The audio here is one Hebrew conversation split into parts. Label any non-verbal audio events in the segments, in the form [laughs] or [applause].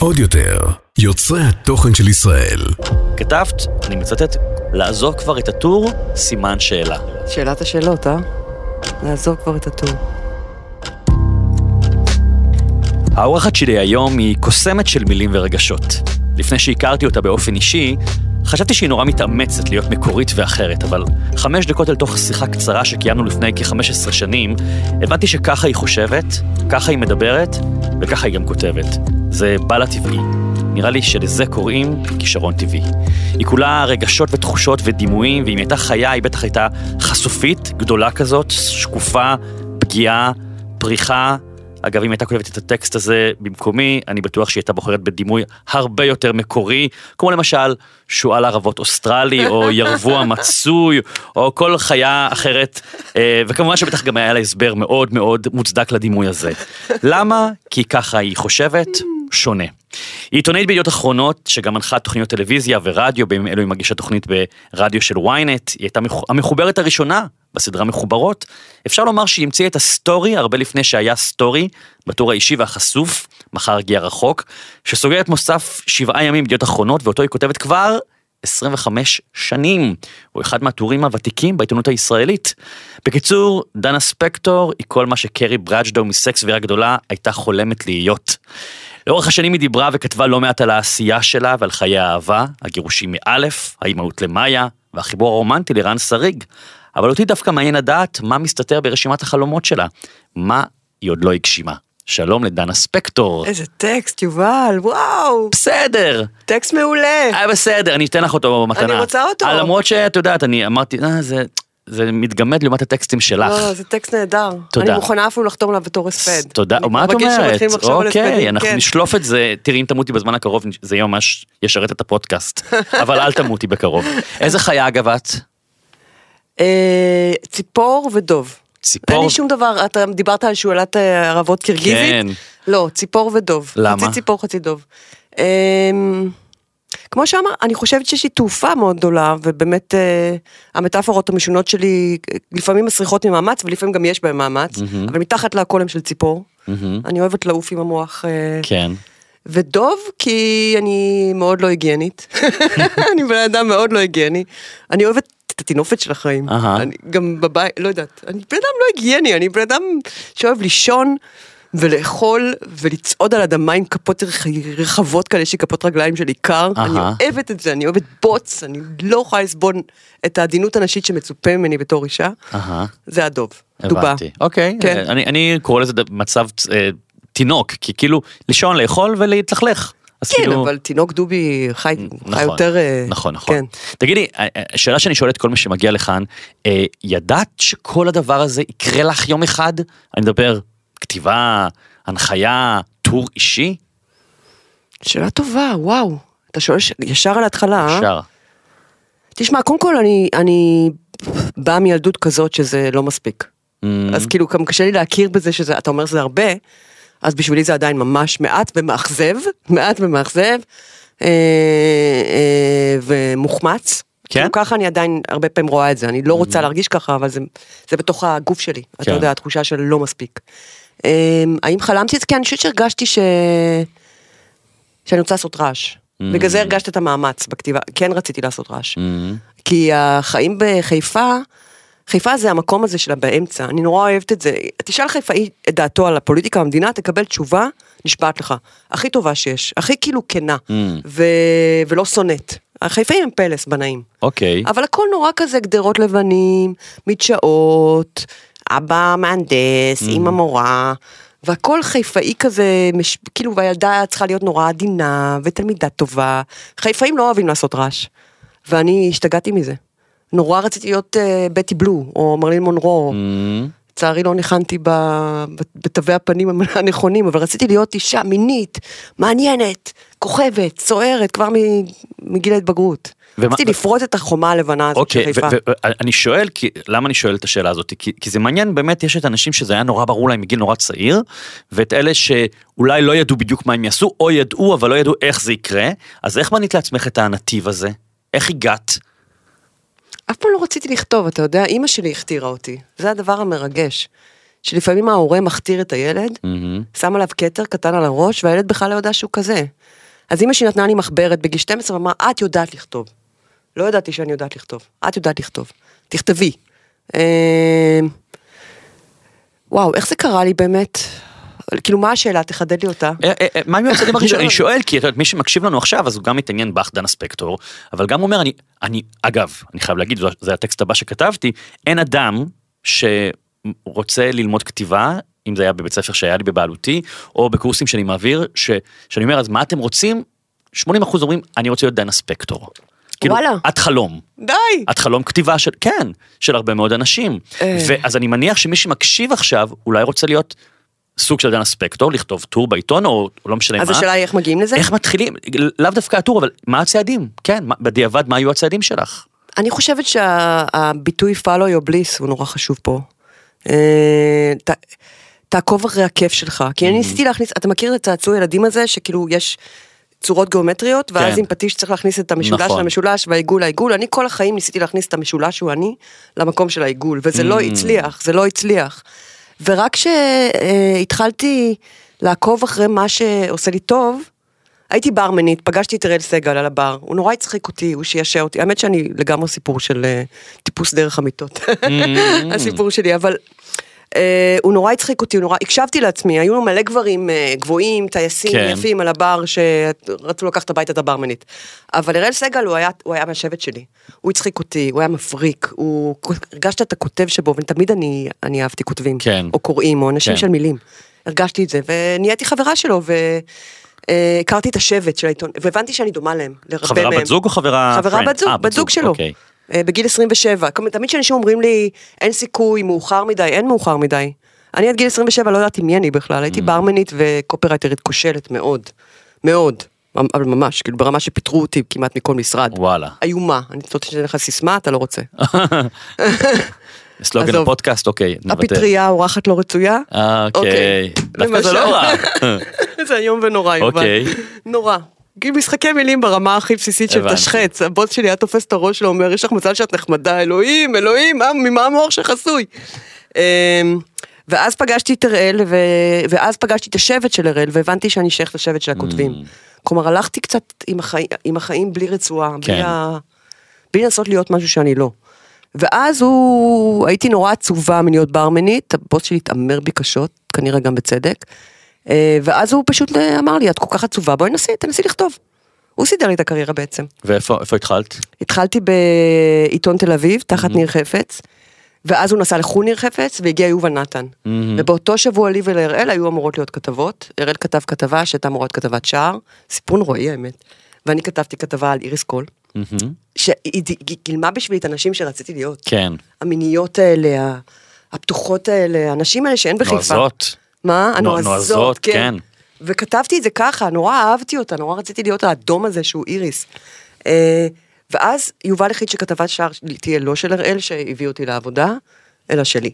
עוד יותר, יוצרי התוכן של ישראל. כתבת, אני מצטט, לעזוב כבר את הטור, סימן שאלה. שאלת השאלות, אה? לעזוב כבר את הטור. האורחת שלי היום היא קוסמת של מילים ורגשות. לפני שהכרתי אותה באופן אישי, חשבתי שהיא נורא מתאמצת להיות מקורית ואחרת, אבל חמש דקות אל תוך שיחה קצרה שקיימנו לפני כ-15 שנים, הבנתי שככה היא חושבת, ככה היא מדברת, וככה היא גם כותבת. זה בא לה טבעי. נראה לי שלזה קוראים כישרון טבעי. היא כולה רגשות ותחושות ודימויים, ואם היא הייתה חיה, היא בטח הייתה חשופית, גדולה כזאת, שקופה, פגיעה, פריחה, אגב, אם הייתה כותבת את הטקסט הזה במקומי, אני בטוח שהיא הייתה בוחרת בדימוי הרבה יותר מקורי, כמו למשל שועל ערבות אוסטרלי, או [laughs] ירבוע מצוי, או כל חיה אחרת, אה, וכמובן שבטח גם היה לה הסבר מאוד מאוד מוצדק לדימוי הזה. למה? כי ככה היא חושבת, שונה. היא עיתונאית בידיעות אחרונות, שגם מנחה תוכניות טלוויזיה ורדיו, בימים אלו היא מגישה תוכנית ברדיו של ynet, היא הייתה המחוברת הראשונה בסדרה מחוברות. אפשר לומר שהיא המציאה את ה story הרבה לפני שהיה story, בטור האישי והחשוף, מחר הגיע רחוק, שסוגר את מוסף שבעה ימים בידיעות אחרונות, ואותו היא כותבת כבר 25 שנים. הוא אחד מהטורים הוותיקים בעיתונות הישראלית. בקיצור, דנה ספקטור היא כל מה שקרי ברג'דו מסקס סבירה גדולה הייתה חולמת להיות. לאורך השנים היא דיברה וכתבה לא מעט על העשייה שלה ועל חיי האהבה, הגירושים מאלף, האימהות למאיה, והחיבור הרומנטי לרן שריג. אבל אותי דווקא מעניין לדעת מה מסתתר ברשימת החלומות שלה, מה היא עוד לא הגשימה. שלום לדנה ספקטור. איזה טקסט, יובל, וואו. בסדר. טקסט מעולה. אה, בסדר, אני אתן לך אותו במתנה. אני רוצה אותו. למרות שאת יודעת, אני אמרתי, אה, זה... זה מתגמד לעומת הטקסטים שלך. לא, לא, זה טקסט נהדר. תודה. אני מוכנה אפילו לחתום עליו בתור הספד. תודה, מה את אומרת? אוקיי, אנחנו כן. נשלוף את זה, תראי אם תמותי בזמן הקרוב, זה יהיה ממש ישרת את הפודקאסט. [laughs] אבל אל תמותי בקרוב. איזה חיה אגב את? אה, ציפור ודוב. ציפור? אין לי שום דבר, אתה דיברת על שועלת אה, ערבות קירגיזית? כן. לא, ציפור ודוב. למה? חצי ציפור, חצי דוב. כמו שאמר, אני חושבת שיש לי תעופה מאוד גדולה, ובאמת אה, המטאפורות המשונות שלי לפעמים מסריחות ממאמץ, ולפעמים גם יש בהן מאמץ, אבל מתחת להכל הם של ציפור. אני אוהבת לעוף עם המוח. אה, כן. ודוב, כי אני מאוד לא היגיינית. [laughs] אני בן אדם מאוד לא היגייני. אני אוהבת את הטינופת של החיים. אהה. אני גם בבית, לא יודעת. אני בן אדם לא היגייני, אני בן אדם שאוהב לישון ולאכול ולצעוד על אדמה עם כפות רח- רחבות כאלה, יש לי כפות רגליים של עיקר. אני אהה. אוהבת את זה, אני אוהבת בוץ, אני לא יכולה לסבול את העדינות הנשית שמצופה ממני בתור אישה. אהה. זה הדוב. דובה. הבנתי. אוקיי. כן. אני, אני קורא לזה מצב אה, תינוק, כי כאילו לישון, לאכול ולהתלכלך. אז כן, כאילו- אבל תינוק דובי חי חי נכון, יותר... אה, נכון, נכון. כן. תגידי, אה, אה, שאלה שאני שואל את כל מי שמגיע לכאן, אה, ידעת שכל הדבר הזה יקרה לך יום אחד? אני מדבר כתיבה, הנחיה, טור אישי? שאלה טובה, וואו. אתה שואל ש- ישר על ההתחלה, אה? אפשר. תשמע, קודם כל אני, אני באה מילדות כזאת שזה לא מספיק. Mm, אז כאילו גם קשה לי להכיר בזה שזה, אתה אומר שזה הרבה, אז בשבילי זה עדיין ממש מעט ומאכזב, [laughs] מעט ומאכזב, אה, אה, ומוחמץ. כן? כאילו ככה אני עדיין הרבה פעמים רואה את זה, אני לא רוצה להרגיש ככה, אבל זה, זה בתוך הגוף שלי, אתה כן. יודע, התחושה של לא מספיק. אה, האם חלמתי את זה? כן, אני חושבת שהרגשתי ש... שאני רוצה לעשות רעש. בגלל זה הרגשתי את המאמץ בכתיבה, כן רציתי לעשות רעש. mm, כי החיים בחיפה, חיפה זה המקום הזה שלה באמצע, אני נורא אוהבת את זה. תשאל חיפאי את דעתו על הפוליטיקה במדינה, תקבל תשובה, נשבעת לך. הכי טובה שיש, הכי כאילו כנה, Mm. ו... ולא שונאת. החיפאים הם פלס בנאים. אוקיי. אבל הכל נורא כזה גדרות לבנים, מדשאות, אבא מהנדס, Mm. אימא מורה, והכל חיפאי כזה, מש... כאילו, והילדה צריכה להיות נורא עדינה, ותלמידה טובה. חיפאים לא אוהבים לעשות רעש, ואני השתגעתי מזה. נורא רציתי להיות uh, בטי בלו, או מרלין מונרו, Mm, לצערי לא ניחנתי ב- בתווי הפנים הנכונים, אבל רציתי להיות אישה מינית, מעניינת, כוכבת, סוערת, כבר מגיל ההתבגרות. רציתי לפרוץ את החומה הלבנה הזאת של אוקיי, חיפה. ואני שואל, כי, למה אני שואל את השאלה הזאת? כי, כי זה מעניין, באמת יש את האנשים שזה היה נורא ברור להם מגיל נורא צעיר, ואת אלה שאולי לא ידעו בדיוק מה הם יעשו, או ידעו אבל לא ידעו איך זה יקרה, אז איך בנית לעצמך את הנתיב הזה? איך הגעת? אף פעם לא רציתי לכתוב, אתה יודע, אימא שלי הכתירה אותי, זה הדבר המרגש. שלפעמים ההורה מכתיר את הילד, מהמם. שם עליו כתר קטן על הראש, והילד בכלל לא יודע שהוא כזה. אז אמא שלי נתנה לי מחברת בגיל 12 ואמרה, את יודעת לכתוב. לא ידעתי שאני יודעת לכתוב, את יודעת לכתוב, תכתבי. אה, וואו, איך זה קרה לי באמת? כאילו, מה השאלה? תחדד לי אותה. אה, אה, אה, מה עם הצעדים [laughs] הראשונים? אני שואל, כי את יודעת, מי שמקשיב לנו עכשיו, אז הוא גם מתעניין בך, דנה ספקטור, אבל גם אומר, אני, אני, אגב, אני חייב להגיד, זה הטקסט הבא שכתבתי, אין אדם שרוצה ללמוד כתיבה, אם זה היה בבית ספר שהיה לי בבעלותי, או בקורסים שאני מעביר, ש, שאני אומר, אז מה אתם רוצים? 80% אומרים, אני רוצה להיות דנה ספקטור. כאילו, וואלה. את חלום. די! את חלום כתיבה של, כן, של הרבה מאוד אנשים. אה. ואז אני מניח שמי שמקשיב עכשיו, אולי רוצה להיות סוג של דנה ספקטור, לכתוב טור בעיתון, או או לא משנה אז מה. השאלה היא איך מגיעים לזה? איך מתחילים? לאו דווקא הטור, אבל מה הצעדים? כן, מה- בדיעבד, מה היו הצעדים שלך? אני חושבת שהביטוי follow your bliss הוא נורא חשוב פה. אה, ת- תעקוב אחרי הכיף שלך, כי Mm-hmm. אני ניסיתי להכניס, אתה מכיר את צעצוע ילדים הזה, שכאילו יש צורות גיאומטריות, ואז כן. עם פטיש צריך להכניס את המשולש נכון. למשולש והעיגול לעיגול, אני כל החיים ניסיתי להכניס את המשולש שהוא אני למקום של העיגול, וזה לא Mm. הצליח, זה לא הצליח. ורק כשהתחלתי לעקוב אחרי מה שעושה לי טוב, הייתי ברמנית, פגשתי את אראל סגל על הבר, הוא נורא הצחיק אותי, הוא שישע אותי, האמת שאני לגמרי סיפור של אה, טיפוס דרך אמיתות, [laughs] הסיפור שלי, אבל הוא נורא הצחיק אותי, נורא, הקשבתי לעצמי, היו לו מלא גברים אה, גבוהים, טייסים כן. יפים על הבר, שרצו לקחת הביתה את הברמנית. אבל אראל סגל הוא היה, הוא היה מהשבט שלי, הוא הצחיק אותי, הוא היה מבריק, הוא, הרגשת את הכותב שבו, ותמיד אני, אני אהבתי כותבים, כן. או קוראים, או אנשים כן. של מילים. הרגשתי את זה, ונהייתי חברה שלו, והכרתי את השבט של העיתון, והבנתי שאני דומה להם, חברה מהם. בת זוג או חברה... חברה? בת זוג, אה, בת זוג שלו. אוקיי. אה, בגיל 27. כלומר, תמיד כשאנשים אומרים לי, אין סיכוי, מאוחר מדי, אין מאוחר מדי. אני עד גיל 27 לא ידעתי מי אני בכלל, Mm. הייתי ברמנית וקופרייטרית כושלת מאוד. מאוד. אבל ממש, כאילו ברמה שפיטרו אותי כמעט מכל משרד. וואלה. איומה. אני רוצה שאתן לך סיסמה, אתה לא רוצה. [laughs] סלוגן. הפודקאסט, אוקיי. נוותר. הפטריה האורחת לא רצויה. אה, אוקיי. דווקא זה. לא רע. [laughs] זה איום ונורא, יובל. אוקיי. נורא. משחקי מילים ברמה הכי בסיסית של. תשחץ. הבוס שלי היה תופס את הראש שלו, אומר, יש לך מזל שאת נחמדה, אלוהים, אלוהים, מה- ממה המוח שלך חסוי? אמ, ואז פגשתי את אראל, ו... ואז פגשתי את השבט של אראל, והבנתי שאני שייכת לשבט של הכותבים. כלומר, הלכתי קצת עם החיים, עם החיים בלי רצועה, בלי, כן. ה... בלי לנסות להיות משהו שאני לא. ואז הוא, הייתי נורא עצובה מלהיות ברמנית, הבוס שלי התעמר בי קשות, כנראה גם בצדק. אה, ואז הוא פשוט אה, אמר לי, את כל כך עצובה, בואי נסי, תנסי לכתוב. הוא סידר לי את הקריירה בעצם. ואיפה איפה התחלת? התחלתי בעיתון תל אביב, תחת ניר חפץ, ואז הוא נסע לחו"ל ניר חפץ, והגיע יובל נתן. ובאותו שבוע לי ולהראל היו אמורות להיות כתבות, הראל כתב כתבה שהייתה אמורה להיות כתבת שער, סיפור נוראי האמת. ואני כתבתי כתבה על איריס קול, מהמם. שהיא גילמה בשבילי את הנשים שרציתי להיות. כן. המיניות האלה, הפתוחות האלה, הנשים האלה שאין בחיפה. נועזות. מה? נו- הנועזות, נועזות, כן. כן. וכתבתי את זה ככה, נורא אהבתי אותה, נורא רציתי להיות האדום הזה שהוא איריס. אה, ואז יובל החליט שכתבת שער תהיה לא של הראל שהביא אותי לעבודה, אלא שלי.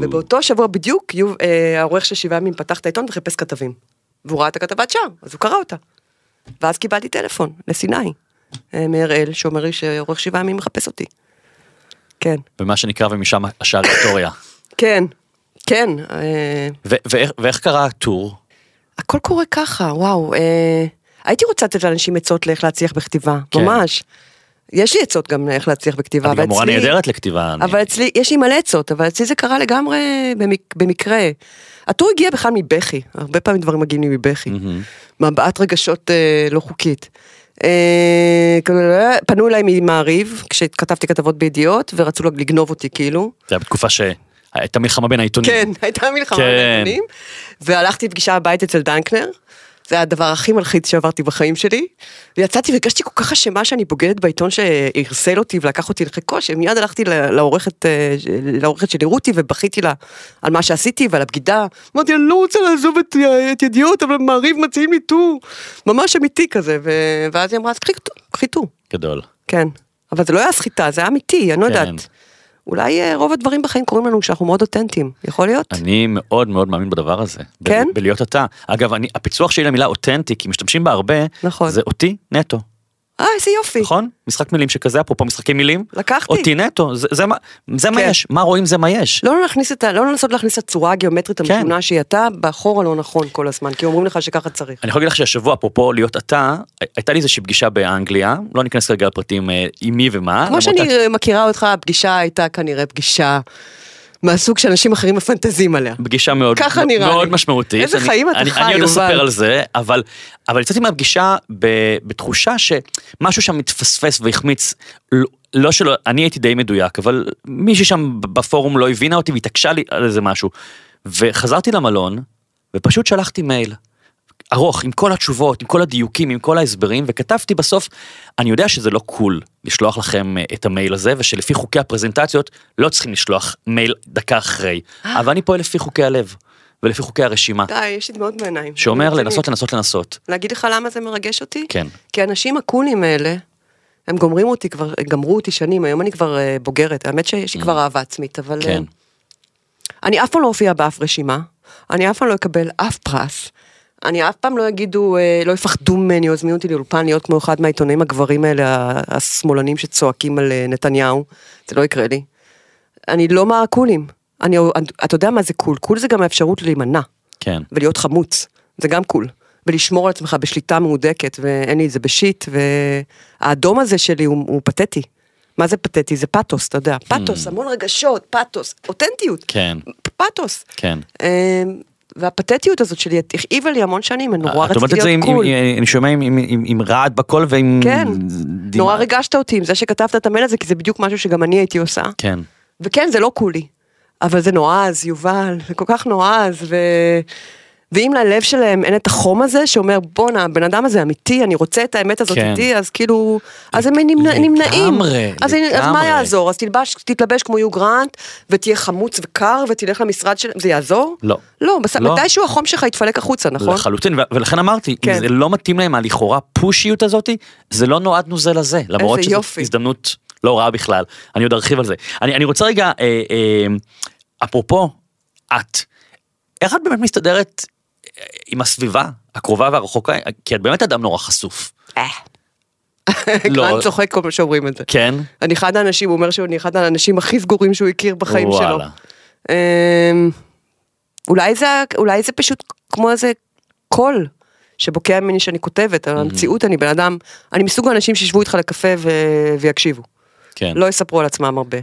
ובאותו שבוע בדיוק, אה, העורך של שבעה ימים פתח את העיתון וחיפש כתבים. והוא ראה את הכתבת שער, אז הוא קרא אותה. ואז קיבלתי טלפון לסיני, אה, מהראל, שאומר לי שעורך שבעה ימים מחפש אותי. כן, ומה שנקרא, ומשם השאר היסטוריה. כן, כן. אה, ואיך- קרה הטור? הכל קורה ככה, וואו. אה, הייתי רוצה לתת לאנשים עצות לאיך להצליח בכתיבה, כן. ממש. יש לי עצות גם איך להצליח בכתיבה, את אבל גם מורה אצלי- נהדרת לכתיבה. אני- אבל אצלי, יש לי מלא עצות, אבל אצלי זה קרה לגמרי במק, במקרה. הטור הגיע בכלל מבכי, הרבה פעמים דברים מגיעים לי מבכי. מהבעת רגשות אה, לא חוקית. אה, פנו אליי ממעריב, כשכתבתי כתבות בידיעות, ורצו לגנוב אותי כאילו. זה היה בתקופה שהייתה מלחמה בין העיתונים. כן, [laughs] הייתה מלחמה כן. בעיתונים, והלכתי לפגישה הבית אצל דנקנר, זה היה הדבר הכי מלחיץ שעברתי בחיים שלי, ויצאתי והרגשתי כל כך אשמה שאני בוגדת בעיתון שערסל אותי ולקח אותי לחיקו, שמיד הלכתי לעורכת, אה, לעורכת שלי רותי ובכיתי לה על מה שעשיתי ועל הבגידה. אמרתי, אני לא רוצה לעזוב את, את ידיעות, אבל מעריב מציעים לי טור, ממש אמיתי כזה, ו... ואז היא אמרה, אז קחי טור, גדול. כן. אבל זה לא היה סחיטה, זה היה אמיתי, אני לא כן. יודעת. אולי אה, רוב הדברים בחיים קורים לנו כשאנחנו מאוד אותנטיים, יכול להיות? אני מאוד מאוד מאמין בדבר הזה. ב- כן? בלהיות אתה. אגב, אני, הפיצוח שלי למילה אותנטי, כי משתמשים בה הרבה, נכון. זה אותי נטו. אה, איזה יופי. נכון? משחק מילים שכזה, אפרופו משחקי מילים. לקחתי. אותי נטו, זה, זה, מה- זה מה כן. יש, מה רואים זה מה יש. לא להכניס את ה... לא לנסות להכניס את הצורה הגיאומטרית כן. המשונה שהיא אתה בחור הלא נכון כל הזמן, כי אומרים לך שככה צריך. אני יכול להגיד לך שהשבוע, אפרופו להיות אתה, הייתה לי איזושהי פגישה באנגליה, לא ניכנס כרגע לפרטים אה, עם מי ומה. כמו שאני מכירה אותך, הפגישה הייתה כנראה פגישה מהסוג שאנשים אחרים מפנטזים עליה. פגישה מאוד, ככה נראה מאוד לי. משמעותית. איזה אני, חיים אתה אני, חי, אני עוד. אספר על זה, אבל, אבל יצאתי מהפגישה ב, בתחושה שמשהו שם מתפספס והחמיץ. לא, לא שלא, אני הייתי די מדויק, אבל מישהי שם בפורום לא הבינה אותי והתעקשה לי על איזה משהו. וחזרתי למלון, ופשוט שלחתי מייל. ארוך, עם כל התשובות, עם כל הדיוקים, עם כל ההסברים, וכתבתי בסוף, אני יודע שזה לא קול לשלוח לכם אה, את המייל הזה, ושלפי חוקי הפרזנטציות לא צריכים לשלוח מייל דקה אחרי, אבל אני פועל לפי חוקי הלב, ולפי חוקי הרשימה, די, יש לי דמעות בעיניים. שאומר. לנסות, לנסות, לנסות. להגיד לך למה זה מרגש אותי? כן. כי האנשים הקולים האלה, הם גומרים אותי כבר, גמרו אותי שנים, היום אני כבר אה, בוגרת, האמת שיש לי כבר אהבה עצמית, אבל... Mm. כן. אה, אני אף פעם לא אופיע באף רשימה, אני אף פעם לא אקבל אף פרס, אני אף פעם לא יגידו, אה, לא יפחדו ממני או יזמינו אותי לאולפן להיות כמו אחד מהעיתונאים הגברים האלה, השמאלנים שצועקים על אה, נתניהו, זה לא יקרה לי. אני לא מה cool ים. אני, אתה יודע מה זה cool? cool זה גם האפשרות להימנע. כן. ולהיות חמוץ, זה גם cool. ולשמור על עצמך בשליטה מהודקת, ואין לי את זה ב shit, והאדום הזה שלי הוא, הוא פתטי. מה זה פתטי? זה פאתוס, אתה יודע. פאתוס, המון רגשות, פאתוס, אותנטיות. כן. פ- פאתוס. כן. והפתטיות הזאת שלי הכאיבה לי המון שנים, אני נורא רציתי להיות cool. אני שומע עם, רעד בקול ועם... כן. נורא ריגשת אותי עם זה שכתבת את המייל הזה, כי זה בדיוק משהו שגם אני הייתי עושה. כן. וכן, זה לא קולי, אבל זה נועז, יובל, זה כל כך נועז, ו... ואם ללב שלהם אין את החום הזה שאומר בואנה הבן אדם הזה אמיתי אני רוצה את האמת הזאת כן. איתי אז כאילו אז הם נמנע, לגמרי, נמנעים אז, אני- אז מה לגמרי. יעזור אז תלבש תתלבש כמו יו גרנט ותהיה חמוץ וקר ותלך למשרד שלהם זה יעזור? לא. לא, בס... לא. מתישהו החום שלך יתפלק החוצה נכון? לחלוטין, ולכן אמרתי, כן. אם זה לא מתאים להם הלכאורה פושיות הזאתי, זה לא נועדנו זה לזה, למרות שזאת יופי. הזדמנות לא רעה בכלל, אני עוד ארחיב על זה. אני, אני רוצה רגע, אה, אה, אפרופו, את, איך את באמת מסתדרת עם הסביבה הקרובה והרחוקה, כי את באמת אדם נורא חשוף. אה. [laughs] לא. גרנט צוחק כל פעם שאומרים את זה. כן? אני אחד האנשים, הוא אומר שאני אחד האנשים הכי סגורים שהוא הכיר בחיים שלו. אמ, אולי זה, אולי זה פשוט כמו איזה קול שבוקע ממני שאני כותבת, על המציאות אני בן אדם, אני מסוג האנשים שישבו איתך לקפה ו... ויקשיבו, כן. לא יספרו על עצמם הרבה.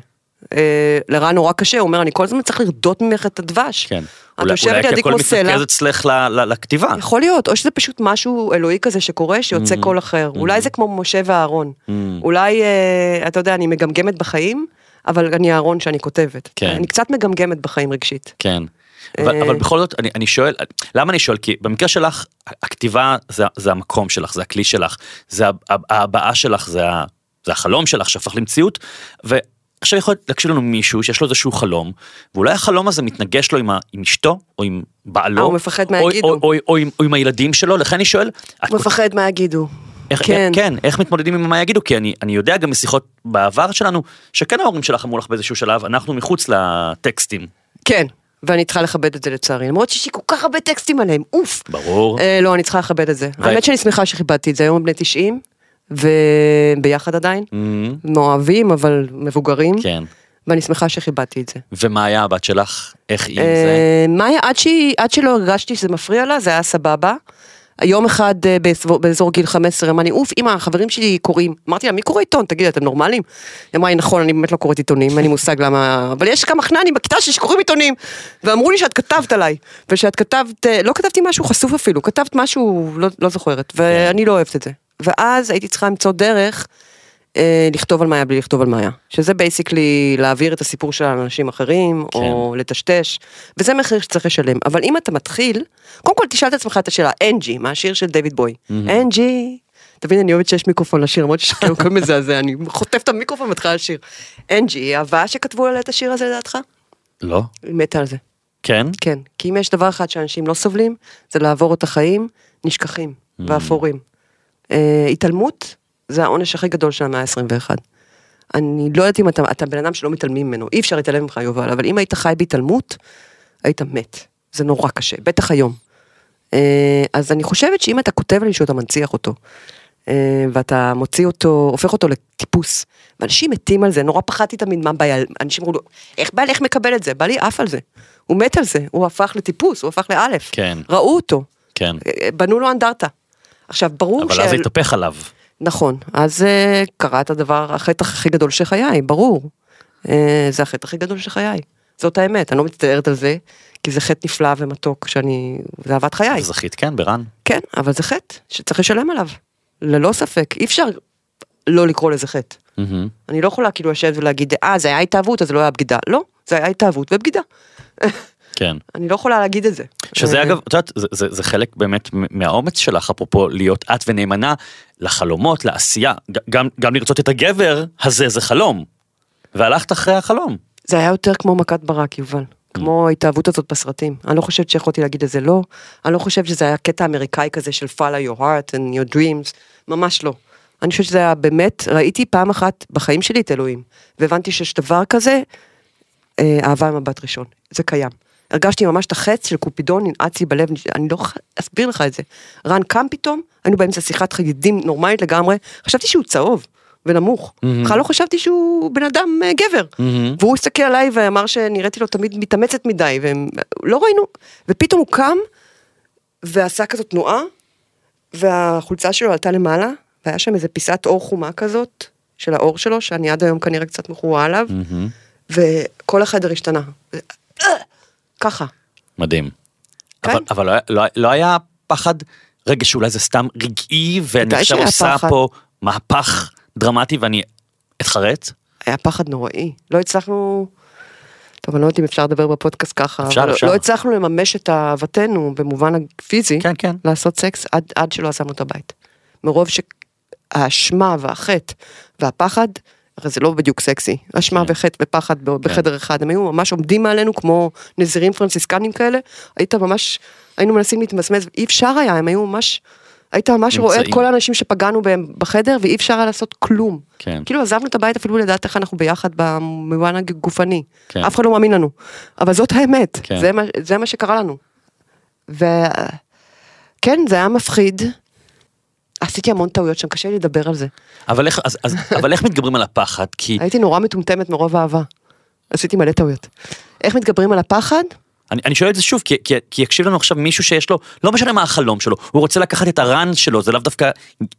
אה, לרן נורא קשה, הוא אומר, אני כל הזמן צריך לרדות ממך את הדבש. כן. את אולי, יושבת אולי לידי הכל כמו סלע. מתנקז אצלך ל- ל- לכתיבה. יכול להיות, או שזה פשוט משהו אלוהי כזה שקורה, שיוצא Mm-hmm. קול אחר. אולי זה כמו משה ואהרון. Mm. אולי, אה, אתה יודע, אני מגמגמת בחיים, אבל אני אהרון שאני כותבת. כן. אני קצת מגמגמת בחיים רגשית. כן. אבל, אה. אבל בכל זאת, אני, אני שואל, למה אני שואל? כי במקרה שלך, הכתיבה זה, זה המקום שלך, זה הכלי שלך, זה ה- ה- ההבעה שלך, זה החלום שלך שהפך למציאות, ועכשיו יכול להקשיב לנו מישהו שיש לו איזשהו חלום, ואולי החלום הזה מתנגש לו עם, ה, עם אשתו, או עם בעלו, או, יגידו. או, או, או, עם, או עם הילדים שלו, לכן אני שואל, הוא מפחד מה יגידו. איך, כן. כן, איך מתמודדים עם מה יגידו, כי אני, אני יודע גם משיחות בעבר שלנו, שכן ההורים שלך אמרו לך באיזשהו שלב, אנחנו מחוץ לטקסטים. כן. ואני צריכה לכבד את זה לצערי, למרות שיש לי כל כך הרבה טקסטים עליהם, אוף. ברור. אה, לא, אני צריכה לכבד את זה. ו- האמת שאני שמחה שכיבדתי את זה, היום בני 90, וביחד עדיין. Mhm, מאוהבים, אבל מבוגרים. כן. ואני שמחה שכיבדתי את זה. ומה היה הבת שלך? איך היא עם זה? אה, מאיה, עד שהיא- עד שלא הרגשתי שזה מפריע לה, זה היה סבבה. יום אחד אה, באזור, באזור גיל 15, אמרה לי, אוף, אמא, החברים שלי קוראים. אמרתי לה, מי קורא עיתון? תגידי, אתם נורמלים? היא אמרה לי, נכון, אני באמת לא קוראת עיתונים, אין לי מושג למה... אבל יש כמה חננים בכיתה שלי שקוראים עיתונים. ואמרו לי שאת כתבת עליי. ושאת כתבת, אה, לא כתבתי משהו חשוף אפילו, כתבת משהו, לא, לא זוכרת. ואני לא אוהבת את זה. ואז הייתי צריכה למצוא דרך אה, לכתוב על מאיה בלי לכתוב על מאיה. שזה basically להעביר את הסיפור שלה לאנשים אחרים, כן. או לטשטש, וזה מחיר שצריך לשלם. אבל אם אתה מתחיל, קודם כל תשאל את עצמך את השאלה, אנג'י, מהשיר של דיוויד בואי. אנג'י, תבין, אני אוהבת שיש מיקרופון לשיר, למרות שיש כאילו הכל מזעזע, אני חוטפת את המיקרופון ומתחילה לשיר. אנג'י, היא אהבה שכתבו עליה את השיר הזה לדעתך? לא? היא מתה על זה. כן? כן, כי אם יש דבר אחד שאנשים לא סובלים, זה לעבור את החיים נשכחים ואפורים. אה, התעלמות זה העונש הכי גדול של המאה ה-21. אני לא יודעת אם אתה, אתה בן אדם שלא מתעלמים ממנו, אי אפשר להתעלם ממך יובל, אבל אם היית חי בהתעלמות, היית מת. זה נורא קשה, בטח היום. אה, אז אני חושבת שאם אתה כותב על מישהו אתה מנציח אותו. אה, ואתה מוציא אותו, הופך אותו לטיפוס. ואנשים מתים על זה, נורא פחדתי תמיד מה הבעיה, אנשים אמרו לו, איך בעל, איך מקבל את זה? בא לי עף על זה. הוא מת על זה, הוא הפך לטיפוס, הוא הפך לאלף. כן. ראו אותו, כן. אה, בנו לו אנדרטה. עכשיו, ברור אבל אז זה התהפך עליו. נכון, אז אה, קרה את הדבר, החטא הכי גדול של חיי, ברור. אה, זה החטא הכי גדול של חיי. זאת האמת, אני לא מצטערת על זה, כי זה חטא נפלא ומתוק, שאני... זה אהבת חיי. זכית, כן, ברן. כן, אבל זה חטא שצריך לשלם עליו. ללא ספק, אי אפשר לא לקרוא לזה חטא. מהמם. אני לא יכולה כאילו לשבת ולהגיד, אה, זה היה התאהבות, אז זה לא היה בגידה. לא, זה היה התאהבות ובגידה. כן. אני לא יכולה להגיד את זה. שזה אה, אגב, את יודעת, זה, זה, זה חלק באמת מהאומץ שלך, אפרופו להיות את ונאמנה לחלומות, לעשייה, גם, גם לרצות את הגבר הזה זה חלום. והלכת אחרי החלום. זה היה יותר כמו מכת ברק, יובל. כמו ההתאהבות הזאת בסרטים. אני לא חושבת שיכולתי להגיד את זה לא. אני לא חושבת שזה היה קטע אמריקאי כזה של follow your heart and your dreams. ממש לא. אני חושבת שזה היה באמת, ראיתי פעם אחת בחיים שלי את אלוהים. והבנתי שיש דבר כזה, אה, אהבה ממבט ראשון. זה קיים. הרגשתי ממש את החץ של קופידון ננעץ לי בלב, אני לא להסביר לך את זה. רן קם פתאום, היינו באמצע שיחת חגידים נורמלית לגמרי, חשבתי שהוא צהוב ונמוך. בכלל לא חשבתי שהוא בן אדם אה, גבר. והוא הסתכל עליי ואמר שנראיתי לו תמיד מתאמצת מדי, ולא ראינו, ופתאום הוא קם ועשה כזאת תנועה, והחולצה שלו עלתה למעלה, והיה שם איזה פיסת אור חומה כזאת, של האור שלו, שאני עד היום כנראה קצת מכורה עליו, וכל החדר השתנה. ככה. מדהים. כן. אבל, אבל לא, לא, לא היה פחד, רגע שאולי זה סתם רגעי, ואני עכשיו עושה פחד. פה מהפך דרמטי ואני אתחרט? היה פחד נוראי. לא הצלחנו, טוב, אני לא יודעת אם אפשר לדבר בפודקאסט ככה, אפשר, אבל אפשר. לא הצלחנו לממש את אהבתנו במובן הפיזי, כן, כן. לעשות סקס עד, עד שלא עזבנו את הבית. מרוב שהאשמה והחטא והפחד, הרי זה לא בדיוק סקסי, אשמה כן. וחטא ופחד ב- בחדר אחד, הם היו ממש עומדים מעלינו כמו נזירים פרנסיסקנים כאלה, היית ממש, היינו מנסים להתמסמס, אי אפשר היה, הם היו ממש, היית ממש רואה את נמצאים. כל האנשים שפגענו בהם בחדר ואי אפשר היה לעשות כלום. כן. כאילו עזבנו את הבית אפילו לדעת איך אנחנו ביחד במובן הגופני. כן. אף אחד לא מאמין לנו. אבל זאת האמת, כן. זה, מה, זה מה שקרה לנו. וכן, זה היה מפחיד. עשיתי המון טעויות שם, קשה לי לדבר על זה. אבל איך, אז, אז, [laughs] אבל איך מתגברים על הפחד? כי הייתי נורא מטומטמת מרוב אהבה. עשיתי מלא טעויות. איך מתגברים על הפחד? אני, אני שואל את זה שוב, כי, כי, כי יקשיב לנו עכשיו מישהו שיש לו, לא משנה מה החלום שלו, הוא רוצה לקחת את הרן שלו, זה לאו דווקא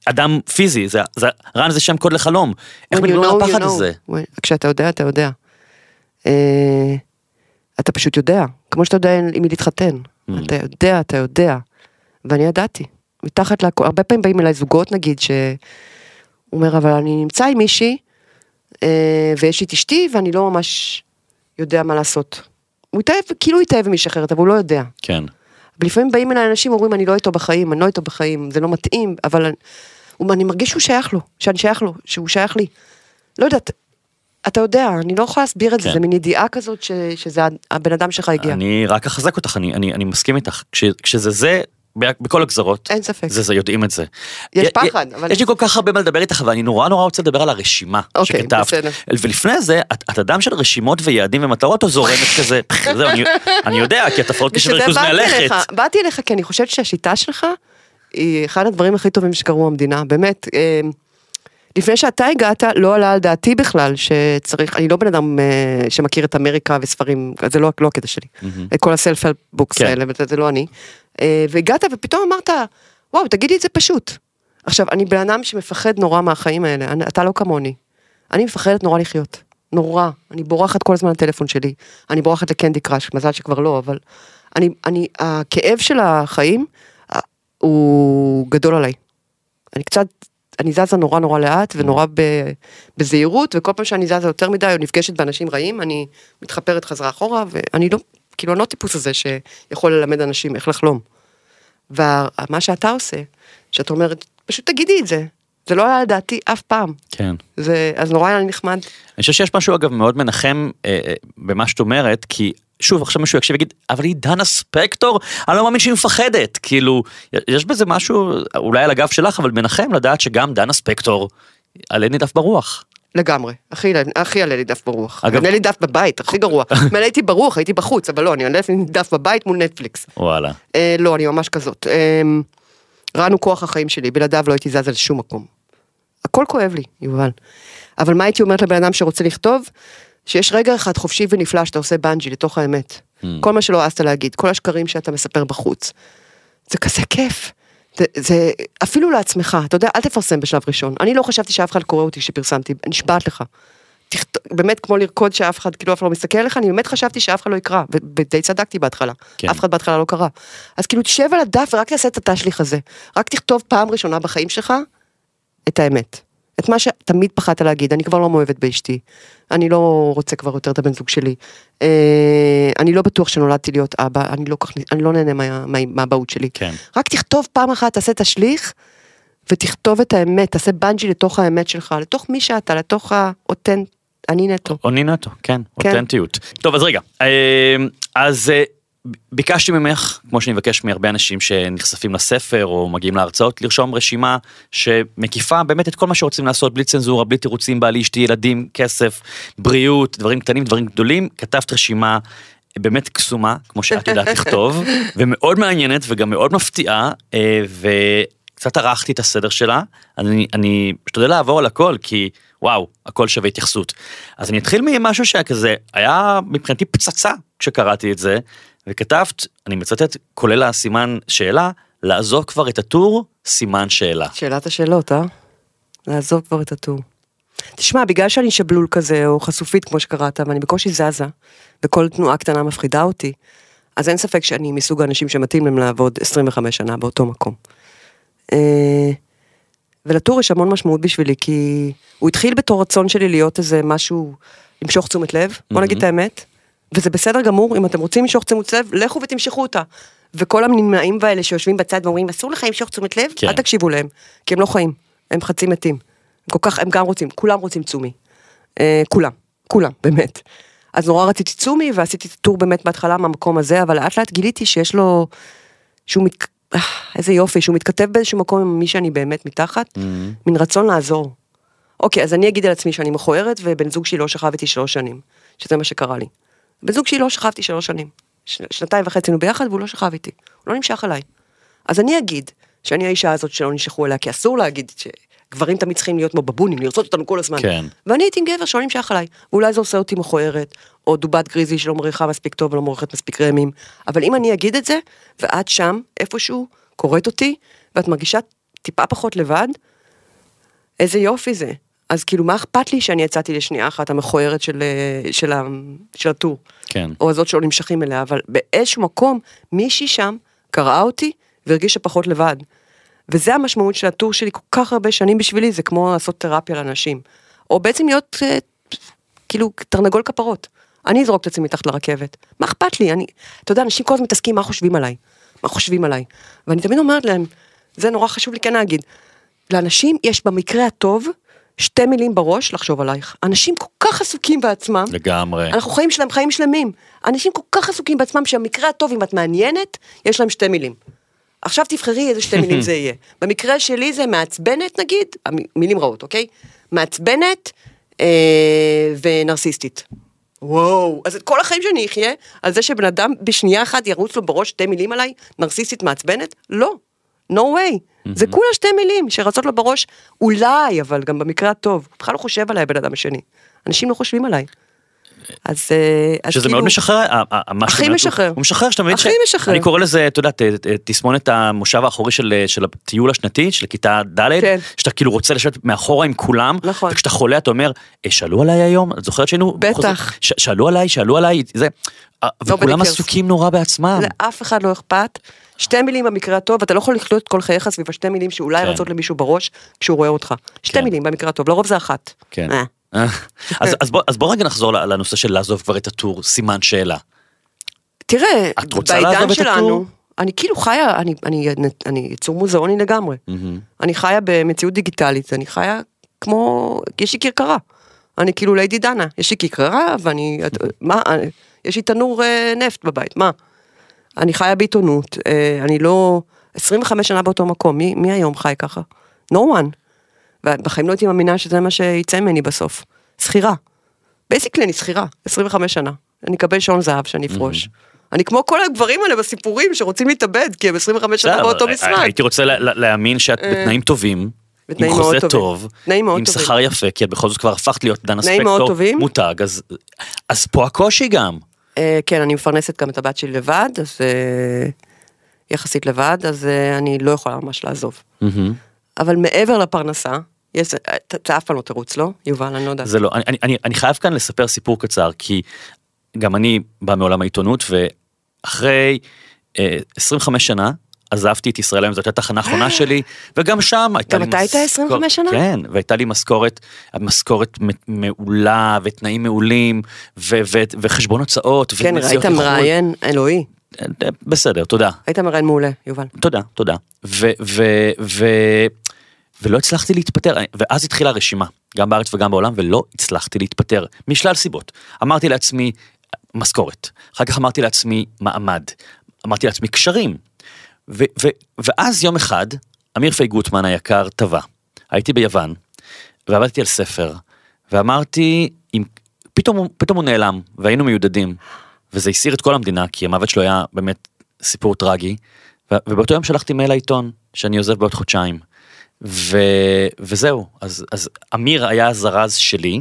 אדם פיזי, זה, זה, רן זה שם קוד לחלום. איך מתגברים על know, you הפחד know. הזה? When- כשאתה יודע, אתה יודע. אה, אתה פשוט יודע, כמו שאתה יודע עם מי להתחתן. Mm. אתה יודע, אתה יודע. ואני ידעתי. מתחת לכל, הרבה פעמים באים אליי זוגות נגיד, שהוא אומר, אבל אני נמצא עם מישהי, אה, ויש לי את אשתי, ואני לא ממש יודע מה לעשות. הוא התאהב, כאילו התאהב במישהי אחרת, אבל הוא לא יודע. כן. ולפעמים באים אליי אנשים אומרים אני לא איתו בחיים, אני לא איתו בחיים, זה לא מתאים, אבל אני, אני מרגיש שהוא שייך לו, שאני שייך לו, שהוא שייך לי. לא יודעת, אתה יודע, אני לא יכולה להסביר את זה, כן. זה מין ידיעה כזאת ש, שזה הבן אדם שלך הגיע. אני רק אחזק אותך, אני, אני, אני מסכים איתך. כש, כשזה זה, בכל הגזרות, אין ספק. זה זה, יודעים את זה. יש י- פחד, י- אבל- יש לי כל כך הרבה מה לדבר איתך, ואני נורא נורא רוצה לדבר על הרשימה אוקיי, שכתבת. בסדר. ולפני זה, את, את אדם של רשימות ויעדים ומטרות, או זורמת כזה, [laughs] "פח, זהו, אני, אני יודע, כי את הפרעות קשב וריכוז מהלכת. באתי אליך כי אני חושבת שהשיטה שלך היא אחד הדברים הכי טובים שקרו במדינה, באמת. אה, לפני שאתה הגעת, לא עלה על דעתי בכלל שצריך, אני לא בן אדם אה, שמכיר את אמריקה וספרים, זה לא, לא הקטע שלי. את כל ה self help books כן. האלה, זה לא אני. אה, והגעת ופתאום אמרת, וואו, תגידי את זה פשוט. עכשיו, אני בן אדם שמפחד נורא מהחיים האלה, אני, אתה לא כמוני. אני מפחדת נורא לחיות. נורא. אני בורחת כל הזמן לטלפון שלי. אני בורחת ל Candy Crush, מזל שכבר לא, אבל... אני, אני, הכאב של החיים אה, הוא גדול עליי. אני קצת, אני זזה נורא נורא לאט ונורא ב, בזהירות, וכל פעם שאני זזה יותר מדי או נפגשת באנשים רעים, אני מתחפרת חזרה אחורה, ואני לא, כאילו, אני לא הטיפוס הזה שיכול ללמד אנשים איך לחלום. ומה שאתה עושה, שאת אומרת, פשוט תגידי את זה. זה לא היה לדעתי אף פעם. כן. זה, אז נורא היה נחמד. אני חושב שיש משהו אגב מאוד מנחם אה, אה, במה שאת אומרת, כי שוב עכשיו מישהו יקשיב ויגיד, אבל היא דנה ספקטור, אני לא מאמין שהיא מפחדת, כאילו, יש בזה משהו, אולי על הגב שלך, אבל מנחם לדעת שגם דנה ספקטור, עלה נידף ברוח. לגמרי, הכי, הכי עלה לי דף ברוח. אגב- עלה לי דף בבית, הכי גרוע. [laughs] מלא הייתי ברוח, הייתי בחוץ, אבל לא, אני עולה לי דף בבית מול נטפליקס. וואלה. אה, לא, אני ממש כזאת. אה, רן הוא כוח החיים שלי, בלעדיו לא הייתי זזה לשום מקום. הכל כואב לי, יובל. אבל מה הייתי אומרת לבן אדם שרוצה לכתוב? שיש רגע אחד חופשי ונפלא שאתה עושה בנג'י לתוך האמת. Hmm. כל מה שלא העזת להגיד, כל השקרים שאתה מספר בחוץ. זה כזה כיף. זה, אפילו לעצמך, אתה יודע, אל תפרסם בשלב ראשון. אני לא חשבתי שאף אחד קורא אותי כשפרסמתי, נשבעת לך. תכת... באמת כמו לרקוד שאף אחד, כאילו אף אחד לא מסתכל עליך, אני באמת חשבתי שאף אחד לא יקרא, ודי צדקתי בהתחלה. כן. אף אחד בהתחלה לא קרא. אז כאילו תשב על הדף ורק תעשה את התשליך הזה. רק תכתוב פעם ראשונה בחיים שלך את האמת. את מה שתמיד פחדת להגיד, אני כבר לא מאוהבת באשתי, אני לא רוצה כבר יותר את הבן זוג שלי, אה, אני לא בטוח שנולדתי להיות אבא, אני לא, כך, אני לא נהנה מה, מה, מהאבהות שלי. כן. רק תכתוב פעם אחת, תעשה תשליך, ותכתוב את האמת, תעשה בנג'י לתוך האמת שלך, לתוך מי שאתה, לתוך האותנט, אני נטו. עוני נטו, כן, כן. אותנטיות. טוב, אז רגע, אה, אז אה, ביקשתי ממך, כמו שאני מבקש מהרבה אנשים שנחשפים לספר או מגיעים להרצאות, לרשום רשימה שמקיפה באמת את כל מה שרוצים לעשות, בלי צנזורה, בלי תירוצים, בעלי, אשתי, ילדים, כסף, בריאות, דברים קטנים, דברים גדולים. כתבת רשימה באמת קסומה, כמו שאת יודעת לכתוב, [laughs] ומאוד מעניינת וגם מאוד מפתיעה, אה, וקצת ערכתי את הסדר שלה, אני, אני משתדל לעבור על הכל, כי וואו, הכל שווה התייחסות. אז אני אתחיל ממשהו שכזה, היה מבחינתי פצצה כשקראתי את זה, וכתבת, אני מצטט, כולל הסימן שאלה, לעזוב כבר את הטור, סימן שאלה. שאלת השאלות, אה? לעזוב כבר את הטור. תשמע, בגלל שאני שבלול כזה, או חשופית כמו שקראת, ואני בקושי זזה, וכל תנועה קטנה מפחידה אותי, אז אין ספק שאני מסוג האנשים שמתאים להם לעבוד 25 שנה באותו מקום. אה, ולטור יש המון משמעות בשבילי, כי הוא התחיל בתור רצון שלי להיות איזה משהו, למשוך תשומת לב, בוא נגיד את האמת, וזה בסדר גמור, אם אתם רוצים למשוך תשומת לב, לכו ותמשכו אותה. וכל הנמנעים האלה שיושבים בצד ואומרים, אסור לך למשוך תשומת לב, כן. אל תקשיבו להם, כי הם לא חיים, הם חצי מתים. הם כל כך, הם גם רוצים, כולם רוצים צומי. אה, כולם, כולם, באמת. אז נורא רציתי צומי, ועשיתי את הטור באמת בהתחלה מהמקום הזה, אבל לאט לאט גיליתי שיש לו, שהוא מת... אה, איזה יופי, שהוא מתכתב באיזשהו מקום עם מי שאני באמת מתחת, מין רצון לעזור. אוקיי, אז אני אגיד על עצמי שאני מכוערת, ובן זוג שלי לא שכב איתי שלוש שנים, שזה מה שקרה לי. בן זוג שלי לא שכב איתי שלוש שנים. ש... שנתיים וחצי היינו ביחד, והוא לא שכב איתי. הוא לא נמשך אליי. אז אני אגיד שאני האישה הזאת שלא נמשכו אליה, כי אסור להגיד שגברים תמיד צריכים להיות כמו בבונים, לרצות אותנו כל הזמן. כן. ואני הייתי עם גבר שלא נמשך אליי, ואולי זה עושה אותי מכוערת, או דובת גריזי שלא מריחה מספיק טוב ולא מורחת מספיק רמים, אבל אם אני אגיד את זה, ואת שם, איפשהו, קוראת אותי, ואת מרגישה טיפה פחות לבד, איזה יופי זה. אז כאילו, מה אכפת לי שאני יצאתי לשנייה אחת המכוערת של, אה, של, של הטור, כן. או הזאת שלא נמשכים אליה, אבל באיזשהו מקום, מישהי שם קראה אותי והרגישה פחות לבד. וזה המשמעות של הטור שלי כל כך הרבה שנים בשבילי, זה כמו לעשות תרפיה לאנשים. או בעצם להיות אה, כאילו תרנגול כפרות. אני אזרוק את עצמי מתחת לרכבת. מה אכפת לי? אני, אתה יודע, אנשים כל הזמן מתעסקים מה חושבים עליי. מה חושבים עליי. ואני תמיד אומרת להם, זה נורא חשוב לי כן להגיד, לאנשים יש במקרה הטוב שתי מילים בראש לחשוב עלייך. אנשים כל כך עסוקים בעצמם, לגמרי. אנחנו חיים שלהם חיים שלמים. אנשים כל כך עסוקים בעצמם שהמקרה הטוב, אם את מעניינת, יש להם שתי מילים. עכשיו תבחרי איזה שתי מילים זה יהיה. [laughs] במקרה שלי זה מעצבנת נגיד, מילים רעות, אוקיי? מעצבנת אה, ונרסיסטית. וואו, אז את כל החיים שאני אחיה, על זה שבן אדם בשנייה אחת ירוץ לו בראש שתי מילים עליי, נרסיסטית מעצבנת? לא. No way. זה כולה שתי מילים שרצות לו בראש, אולי, אבל גם במקרה הטוב. הוא בכלל לא חושב עליי הבן אדם השני. אנשים לא חושבים עליי. אז, אה, אז שזה כאילו, מאוד משחרר, ה- ה- מה הכי משחרר. הוא משחרר, שאתה מבין הכי משחרר. אני קורא לזה, אתה יודע, תסמונת המושב האחורי של של הטיול השנתי, של כיתה ד', כן. שאתה כאילו רוצה לשבת מאחורה עם כולם, נכון. וכשאתה חולה אתה אומר, "אה, שאלו עליי היום, את זוכרת שהיינו, בטח. ש- שאלו עליי, שאלו עליי, זה, אה, וכולם. עסוקים נורא בעצמם. לאף אחד לא אכפת. שתי מילים במקרה הטוב, אתה לא יכול לחיות את כל חייך סביב השתי מילים שאולי כן. רצות למישהו בראש כשהוא רואה אותך. שתי כן. מילים במקרה הטוב, לרוב זה אחת. כן. אה. אה. אז- אז בוא- אז בוא רגע נחזור לנושא של לעזוב כבר את הטור, סימן שאלה. תראה, את רוצה לעזוב בעידן את הטור? שלנו, אני כאילו חיה, אני, אני, אני יצור מוזיאוני לגמרי. אני חיה במציאות דיגיטלית, אני חיה כמו, יש לי כרכרה. אני כאילו ליידי דנה, יש לי כרכרה ואני, את- מה, אני- יש לי תנור אה, נפט בבית, מה? אני חיה בעיתונות, אה, אני לא, 25 שנה באותו מקום, מי, מי היום חי ככה? no one. ובחיים לא הייתי מאמינה שזה מה שיצא ממני בסוף. שכירה. basically אני שכירה, 25 שנה. אני אקבל שעון זהב שאני אפרוש. אני כמו כל הגברים האלה בסיפורים שרוצים להתאבד, כי הם 25 שנה באותו משרד. הייתי רוצה לה- לה- להאמין שאת בתנאים טובים, עם חוזה. טוב, עם. שכר יפה, כי את בכל זאת כבר הפכת להיות דנה ספקטור. מותג, אז- אז פה הקושי גם. אה, כן, אני מפרנסת גם את הבת שלי לבד, אז אה, יחסית לבד, אז אה, אני לא יכולה ממש לעזוב. אבל מעבר לפרנסה, יש, אתה אף פעם לא תרוץ, לא? יובל, אני לא יודעת. זה לא, אני, אני, אני חייב כאן לספר סיפור קצר, כי גם אני בא מעולם העיתונות, ואחרי אה, 25 שנה, עזבתי את ישראל היום, זאת הייתה התחנה האחרונה שלי, וגם שם הייתה גם לי אתה היית 25 שנה? כן, והייתה לי משכורת, משכורת מעולה, ותנאים מעולים, ו- ו- וחשבון הוצאות, כן, לחו"ל. מראיין אלוהי. אה, בסדר, תודה. היית מראיין מעולה, יובל. תודה, תודה. ו, ו, ו, ולא הצלחתי להתפטר, ואז התחילה הרשימה, גם בארץ וגם בעולם, ולא הצלחתי להתפטר, משלל סיבות. אמרתי לעצמי, משכורת. אחר כך אמרתי לעצמי, מעמד. אמרתי לעצמי, קשרים. ו, ו, ואז יום אחד, אמיר פי גוטמן היקר טבע. הייתי ביוון, ועבדתי על ספר, ואמרתי, אם, פתאום, פתאום הוא נעלם, והיינו מיודדים, וזה הסעיר את כל המדינה, כי המוות שלו היה באמת סיפור טרגי, ו- ובאותו יום שלחתי מייל לעיתון, שאני עוזב בעוד חודשיים. ו... וזהו, אז, אז אמיר היה הזרז שלי,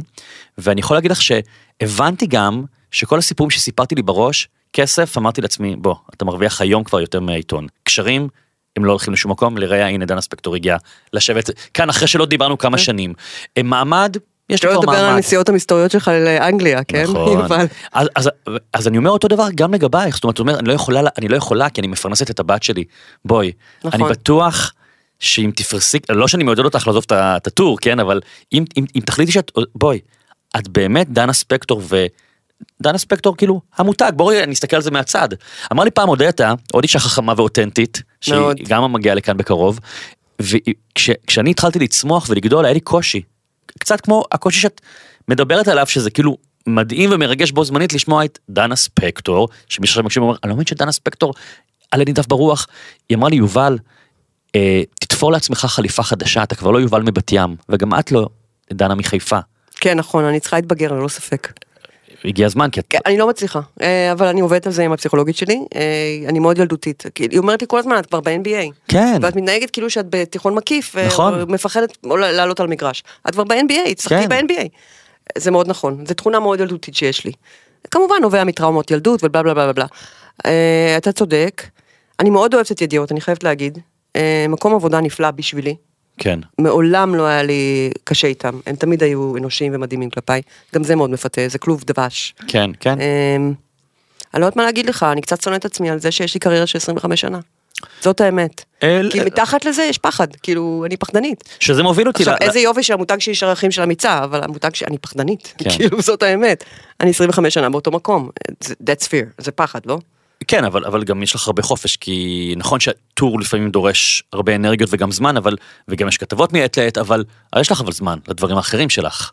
ואני יכול להגיד לך שהבנתי גם שכל הסיפורים שסיפרתי לי בראש, כסף, אמרתי לעצמי, בוא, אתה מרוויח היום כבר יותר מהעיתון. קשרים, הם לא הולכים לשום מקום, לראיה, הנה דנה ספקטור הגיע לשבת כאן אחרי שלא דיברנו כמה שנים. אה, מעמד, יש לי שלא כבר לדבר על מעמד. הנסיעות המסתוריות שלך לאנגליה, כן? נכון. אז, אז, אז אני אומר אותו דבר גם לגבייך, זאת אומרת, זאת אומרת, אני לא יכולה, אני לא יכולה כי אני מפרנסת את הבת שלי. בואי, נכון. אני בטוח שאם תפרסי, לא שאני מעודד אותך לעזוב את הטור, כן, אבל אם, אם, אם תחליטי שאת, בואי, את באמת דנה ספקטור ו... דנה ספקטור כאילו המותג בואי נסתכל על זה מהצד אמר לי פעם הודתה עוד אישה חכמה ואותנטית שהיא מאוד. גם מגיעה לכאן בקרוב וכשאני התחלתי לצמוח ולגדול היה לי קושי קצת כמו הקושי שאת מדברת עליו שזה כאילו מדהים ומרגש בו זמנית לשמוע את דנה ספקטור שמי שעכשיו מקשיב אומר אני לא מבין שדנה ספקטור עלה נידף ברוח היא אמרה לי יובל אה, תתפור לעצמך חליפה חדשה אתה כבר לא יובל מבת ים וגם את לא דנה מחיפה כן, נכון, אני צריכה להתבגר, ללא ספק. הגיע הזמן כי את כן, אני לא מצליחה, אה, אבל אני עובדת על זה עם הפסיכולוגית שלי, אה, אני מאוד ילדותית. היא אומרת לי כל הזמן, את כבר ב-NBA. כן. ואת מתנהגת כאילו שאת בתיכון מקיף, אה, נכון. מפחדת לעלות על מגרש. את כבר ב-NBA, תשחקי כן. ב-NBA. זה מאוד נכון, זו תכונה מאוד ילדותית שיש לי. כמובן נובע מטראומות ילדות ובלה בלה בלה בלה אתה צודק, אני מאוד אוהבת את ידיעות, אני חייבת להגיד. מקום עבודה נפלא בשבילי. כן מעולם לא היה לי קשה איתם, הם תמיד היו אנושיים ומדהימים כלפיי, גם זה מאוד מפתה, זה כלוב דבש. כן כן אמ, אני לא יודעת מה להגיד לך, אני קצת שונאת את עצמי על זה שיש לי קריירה של 25 שנה. זאת האמת. אל- כי מתחת לזה יש פחד, כאילו, אני פחדנית. שזה מוביל אותי עכשיו, ל- איזה יופי שהמותג שלי יש ערכים של אמיצה, אבל המותג שאני פחדנית, כן. [laughs] כאילו, זאת האמת. אני 25 שנה באותו מקום, that's fear, זה פחד, לא? כן אבל אבל גם יש לך הרבה חופש כי נכון שהטור לפעמים דורש הרבה אנרגיות וגם זמן אבל וגם יש כתבות מעת לעת אבל יש לך אבל זמן לדברים האחרים שלך.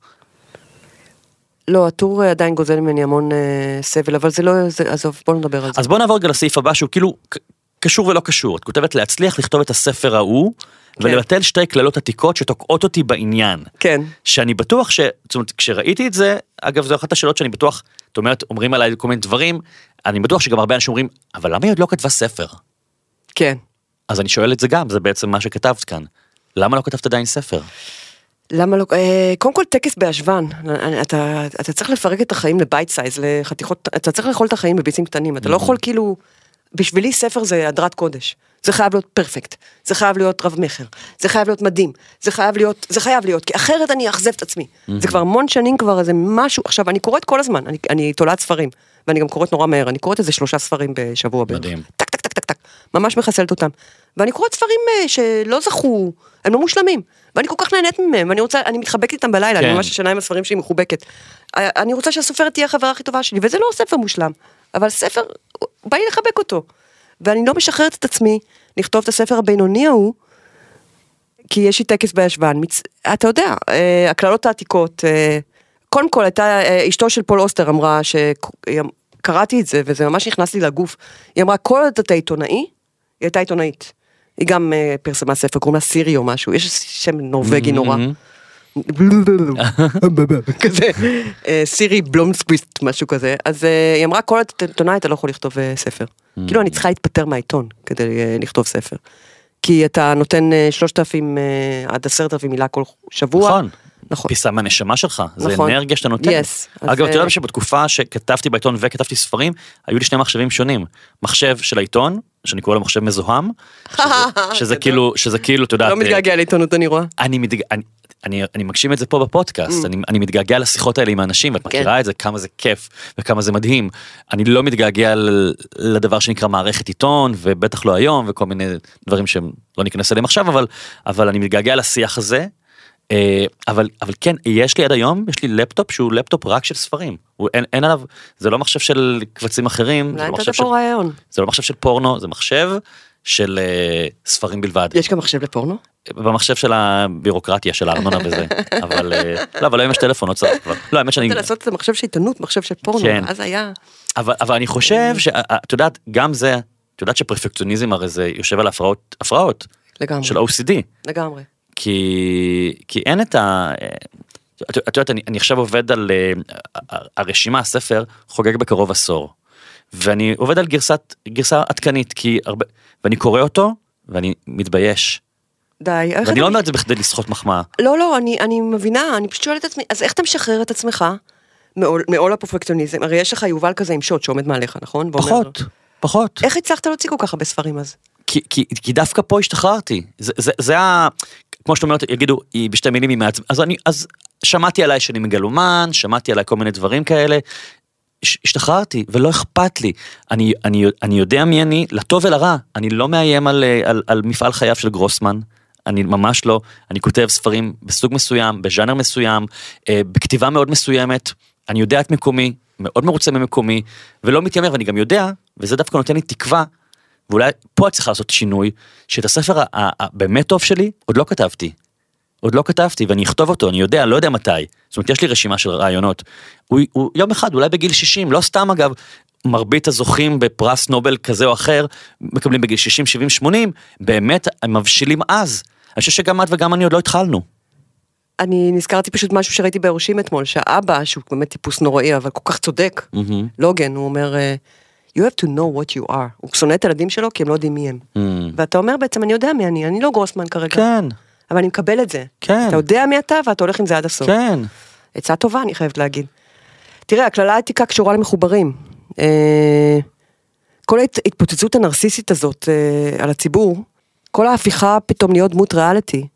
לא, הטור אה, עדיין גוזל ממני המון אה, סבל, אבל זה לא, זה- עזוב, בוא נדבר על זה. אז בוא נעבור רגע לסעיף הבא שהוא כאילו קשור ולא קשור את כותבת להצליח לכתוב את הספר ההוא ולבטל שתי קללות עתיקות שתוקעות אותי בעניין. כן. שאני בטוח ש... זאת אומרת, כשראיתי את זה, אגב, זו אחת השאלות שאני בטוח, זאת אומרת, אומרים עליי כל מיני דברים, אני בטוח שגם הרבה אנשים אומרים, אבל למה היא עוד לא כתבה ספר? כן. אז אני שואל את זה גם, זה בעצם מה שכתבת כאן. למה לא כתבת עדיין ספר? למה לא, אה, קודם כל טקס בהשוון, אתה, אתה צריך לפרק את החיים ל bite size, לחתיכות, אתה צריך לאכול את החיים ב bites קטנים, אתה לא יכול כאילו, בשבילי ספר זה חרדת קודש, זה חייב להיות perfect, זה חייב להיות רב מכר, זה חייב להיות מדהים, זה חייב להיות, זה חייב להיות, כי אחרת אני אאכזב את עצמי, זה כבר המון שנים כבר איזה משהו, עכשיו אני קוראת כל הזמן, אני, אני תולעת ספרים, ואני גם קוראת נורא מהר, אני קוראת איזה שלושה ספרים בשבוע בערך. מדהים. טק טק טק טק טק, ממש מחסלת אותם. ואני קוראת ספרים אה, שלא זכו, הם לא מושלמים, ואני כל כך נהנית מהם, ואני רוצה, אני מתחבקת איתם בלילה, כן. אני ממש ישנה עם הספרים שלי מחובקת. אה, אני רוצה שהסופרת תהיה החברה הכי טובה שלי, וזה לא ספר מושלם, אבל ספר, בא לי לחבק אותו. ואני לא משחררת את עצמי לכתוב את הספר הבינוני ההוא, כי יש לי טקס בישבן, מצ... אתה יודע, אה, הקללות העתיקות, אה, קודם כל הייתה, אה, אשתו של פול אוסטר אמרה, שקראתי את זה וזה ממש נכנס לי לגוף, היא אמרה, כל עוד אתה עיתונאי, היא הייתה עיתונאית. היא גם פרסמה ספר, קוראים לה סירי או משהו, יש שם נורבגי נורא. כזה, אה, סירי בלומסקוויסט, משהו כזה, אז אה, היא אמרה, כל עיתונאי אתה לא יכול לכתוב אה, ספר. כאילו אני צריכה להתפטר מהעיתון כדי לכתוב ספר. כי אתה נותן אה, 3,000 אה, עד 10,000 מילה כל שבוע. נכון. נכון. פיסה מהנשמה שלך, זה נכון. אנרגיה שאתה נותן. Yes, אגב, אתה יודע שבתקופה שכתבתי בעיתון וכתבתי ספרים, היו לי שני מחשבים שונים. מחשב של העיתון, שאני קורא לו מחשב מזוהם, [laughs] שזה- שזה. כאילו, שזה כאילו, אתה יודע, לא מתגעגע לעיתונות אני רואה. אני, מתג... אני, אני, מגשים את זה פה בפודקאסט, אני, אני מתגעגע לשיחות האלה עם האנשים, ואת Mm. כן. מכירה את זה, כמה זה כיף וכמה זה מדהים. אני לא מתגעגע לדבר שנקרא מערכת עיתון, ובטח לא היום, וכל מיני דברים שהם לא ניכנס אליהם עכשיו, אבל, אבל אני מתגעגע לשיח הזה. אה, אבל אבל כן יש לי עד היום יש לי לפטופ שהוא לפטופ רק של ספרים הוא אין, אין עליו זה לא מחשב של קבצים אחרים זה לא, מחשב של, רעיון. זה לא מחשב של פורנו זה מחשב של אה, ספרים בלבד יש גם מחשב לפורנו? במחשב של הבירוקרטיה של הארנונה וזה [laughs] אבל אה, לא אבל היום יש טלפון לא צריך כבר לא האמת שאני רצית לעשות את זה מחשב של עיתונות, מחשב של פורנו, כן. אז היה. אבל אבל אני חושב שאת יודעת גם זה את יודעת שפרפקציוניזם הרי זה יושב על הפרעות הפרעות לגמרי, של OCD לגמרי. כי כי אין את ה... את את יודעת אני, אני עכשיו עובד על אה, הרשימה הספר חוגג בקרוב עשור ואני עובד על גרסת גרסה עדכנית כי הרבה ואני קורא אותו ואני מתבייש די. ואני לא אומר את זה בכדי לסחוט מחמאה לא, לא, אני, אני מבינה, אני פשוט שואלת את עצמי, אז איך אתה משחרר את עצמך מעול, מעול הפרפקציוניזם? הרי יש לך יובל כזה עם שוט שעומד מעליך, נכון? ואומר- פחות פחות איך הצלחת להוציא כל כך הרבה ספרים אז? כי, כי, כי דווקא פה השתחררתי זה זה זה ה... כמו שאת אומרת יגידו היא בשתי מילים היא מעצבנת אז אני אז שמעתי עליי שאני מגלומן שמעתי עליי כל מיני דברים כאלה. הש- השתחררתי ולא אכפת לי. אני אני אני יודע מי אני לטוב ולרע. אני לא מאיים על, אה, על, על מפעל חייו של גרוסמן. אני ממש לא, אני כותב ספרים בסוג מסוים, בז'אנר מסוים, אה, בכתיבה מאוד מסוימת, אני יודע את מקומי, מאוד מרוצה ממקומי, ולא מתיימר, ואני גם יודע, וזה דווקא נותן לי תקווה, ואולי פה את צריכה לעשות שינוי, שאת הספר הבאמת טוב שלי עוד לא כתבתי. עוד לא כתבתי ואני אכתוב אותו, אני יודע, לא יודע מתי. זאת אומרת, יש לי רשימה של רעיונות. הוא, הוא יום אחד, אולי בגיל 60, לא סתם אגב, מרבית הזוכים בפרס נובל כזה או אחר, מקבלים בגיל 60, 70, 80, באמת הם מבשילים אז. אני חושב שגם את וגם אני עוד לא התחלנו. אני נזכרתי פשוט משהו שראיתי ביורשים אתמול, שהאבא, שהוא באמת טיפוס נוראי, אבל כל כך צודק, מהמם. לוגן, הוא אומר, אה, you have to know what you are. הוא שונא את הילדים שלו כי הם לא יודעים מי הם. מהמם. ואתה אומר בעצם, אני יודע מי אני, אני לא גרוסמן כרגע. כן, אבל אני מקבל את זה. כן. אתה יודע מי אתה ואתה הולך עם זה עד הסוף. כן. עצה טובה, אני חייבת להגיד. תראה, הקללה העתיקה קשורה למחוברים. אה, כל ההתפוצצות הנרסיסית הזאת אה, על הציבור, כל ההפיכה פתאום להיות דמות ריאליטי,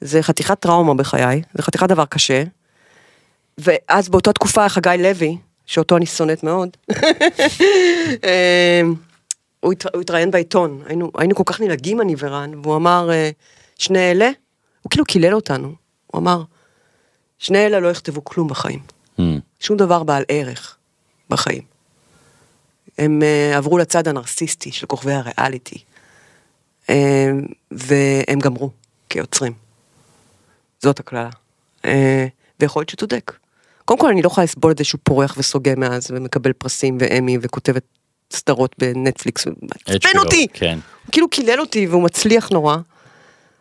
זה חתיכת טראומה בחיי, זה חתיכת דבר קשה. ואז באותה תקופה חגי לוי, שאותו אני שונאת מאוד, [laughs] אה, הוא הת- הוא התראיין בעיתון, היינו, היינו כל כך נלעגים אני ורן, והוא אמר, שני אלה, הוא כאילו קילל אותנו, הוא אמר, שני אלה לא יכתבו כלום בחיים, מהמם. שום דבר בעל ערך בחיים. הם uh, עברו לצד הנרסיסטי של כוכבי הריאליטי, uh, והם גמרו כיוצרים. זאת הקללה. Uh, ויכול להיות שצודק. קודם כל אני לא יכולה לסבול את זה שהוא פורח וסוגה מאז ומקבל פרסים ואמי וכותבת סדרות בנטפליקס, מעצבן אותי. כן. הוא כאילו קילל אותי והוא מצליח נורא,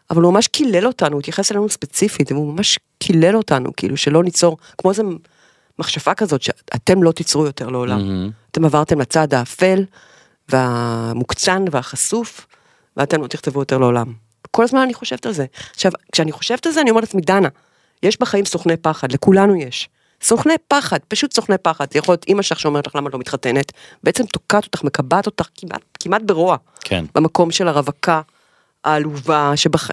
אבל הוא ממש קילל אותנו, הוא התייחס אלינו ספציפית, והוא ממש קילל אותנו, כאילו שלא ניצור, כמו איזה מכשפה כזאת, שאתם לא תיצרו יותר לעולם. מהמם. אתם עברתם לצד האפל והמוקצן והחשוף, ואתם לא תכתבו יותר לעולם. כל הזמן אני חושבת על זה. עכשיו, כשאני חושבת על זה, אני אומרת לעצמי, דנה, יש בחיים סוכני פחד, לכולנו יש. סוכני פחד, פשוט סוכני פחד. זה יכול להיות אימא שלך שאומרת לך למה את לא מתחתנת, בעצם תוקעת אותך, מקבעת אותך כמעט, כמעט ברוע. כן. במקום של הרווקה העלובה, שבח...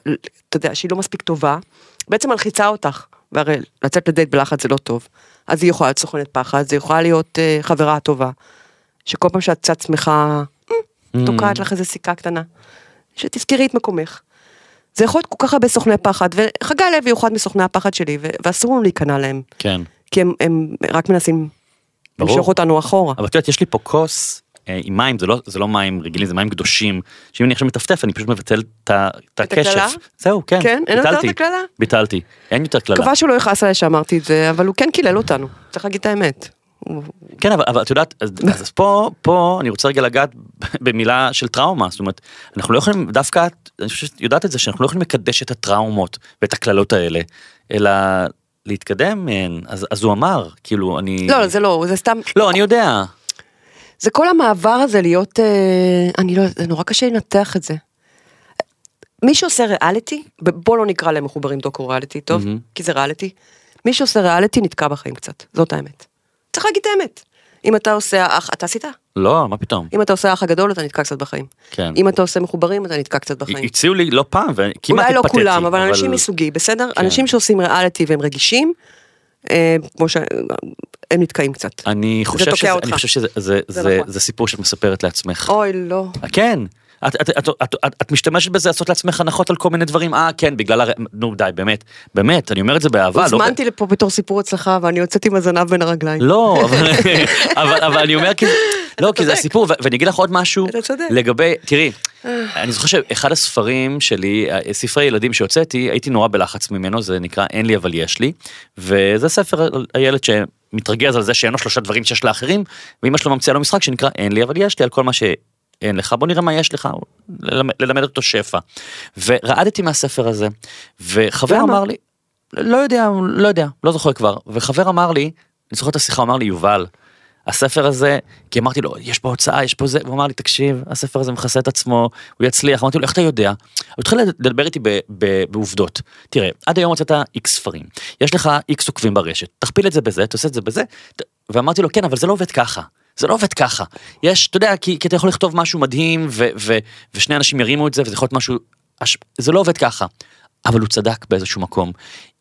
אתה יודע, שהיא לא מספיק טובה, בעצם מלחיצה אותך, והרי לצאת לדייט בלחץ זה לא טוב. אז היא יכולה להיות סוכנת פחד, זה יכולה להיות uh, חברה טובה, שכל פעם שאת קצת שמחה, Mm. תוקעת לך איזה סיכה קטנה, שתזכרי את מקומך. זה יכול להיות כל כך הרבה סוכני פחד, וחגי לוי הוא אחד מסוכני הפחד שלי, ואסור לנו להיכנע להם, כן. כי הם, הם רק מנסים ברור. למשוך אותנו אחורה. אבל את יודעת, יש לי פה כוס אה, עם מים, זה לא, זה לא מים רגילים, זה מים קדושים, שאם אני עכשיו מטפטף, אני פשוט מבטל את? הקשף. זהו, כן. כן? אין יותר ביטלתי. הקללה? ביטלתי. אין יותר קללה. מקווה שהוא לא יכעס עליי שאמרתי את זה, אבל הוא כן קילל אותנו, צריך להגיד את האמת. כן, אבל, אבל את יודעת, אז, אז פה, פה אני רוצה רגע לגעת במילה של טראומה, זאת אומרת, אנחנו לא יכולים, דווקא, את- אני חושב שאת יודעת את זה, שאנחנו לא יכולים לקדש את הטראומות ואת הקללות האלה, אלא להתקדם מהן, אז, אז הוא אמר, כאילו, אני... לא, זה לא, זה סתם, לא, אני יודע. זה כל המעבר הזה להיות, אה, אני לא, זה נורא קשה לנתח את זה. מי שעושה ריאליטי, בוא לא נקרא להם מחוברים דוקו ריאליטי, טוב? מהמם. כי זה ריאליטי. מי שעושה ריאליטי נתקע בחיים קצת, זאת האמת. צריך להגיד את האמת. אם אתה עושה האח, אתה עשית? לא, מה פתאום. אם אתה עושה האח הגדול אתה נתקע קצת בחיים. כן. אם אתה עושה מחוברים אתה נתקע קצת בחיים. הציעו לי לא פעם, וכמעט אולי לא התפתיתי. כולם, אבל אנשים מסוגי, בסדר? כן. אנשים שעושים ריאליטי והם רגישים, כמו ש... הם נתקעים קצת. אני חושב שזה, אותך. אני חושב שזה זה, זה זה, נכון. זה סיפור שאת מספרת לעצמך. אוי, לא. כן. את, את, את, את, את, את משתמשת בזה לעשות לעצמך הנחות על כל מיני דברים, אה כן, בגלל הר... נו די, באמת, באמת, אני אומר את זה באהבה. לא- הוזמנתי לפה בתור סיפור הצלחה ואני יוצאת עם הזנב בין הרגליים. לא, [laughs] אבל, אבל, אבל אני אומר כי, לא, כי זה. הסיפור, ואני אגיד לך עוד משהו. לגבי, תראי, אני זוכר שאחד הספרים שלי, אה, ספרי ילדים שהוצאתי, הייתי נורא בלחץ ממנו, זה נקרא אין לי אבל יש לי, וזה ספר על הילד שמתרגז על זה שאין לו שלושה דברים שיש לאחרים, ואמא שלו ממציאה לו משחק שנקרא אין לי אבל יש לי, על כל מה שאין לך, בוא נראה מה יש לך, ללמד, ללמד אותו שפע. ורעדתי מהספר הזה, וחבר למה? אמר לי, לא יודע, לא יודע, לא זוכר כבר, וחבר אמר לי, אני זוכר את השיחה, הוא אמר לי, יובל, הספר הזה, כי אמרתי לו, יש פה הוצאה, יש פה זה, והוא אמר לי, תקשיב, הספר הזה מכסה את עצמו, הוא יצליח, אמרתי לו, איך אתה יודע? הוא התחיל לדבר איתי ב- ב- בעובדות. תראה, עד היום הוצאת איקס ספרים, יש לך איקס עוקבים ברשת, תכפיל את זה בזה, תעשה את זה בזה, ואמרתי לו, כן, אבל זה לא עובד ככה. זה לא עובד ככה. יש, אתה יודע, כי, כי אתה יכול לכתוב משהו מדהים, ו, ו, ושני אנשים ירימו את זה, וזה יכול להיות משהו, הש- זה לא עובד ככה. אבל הוא צדק באיזשהו מקום.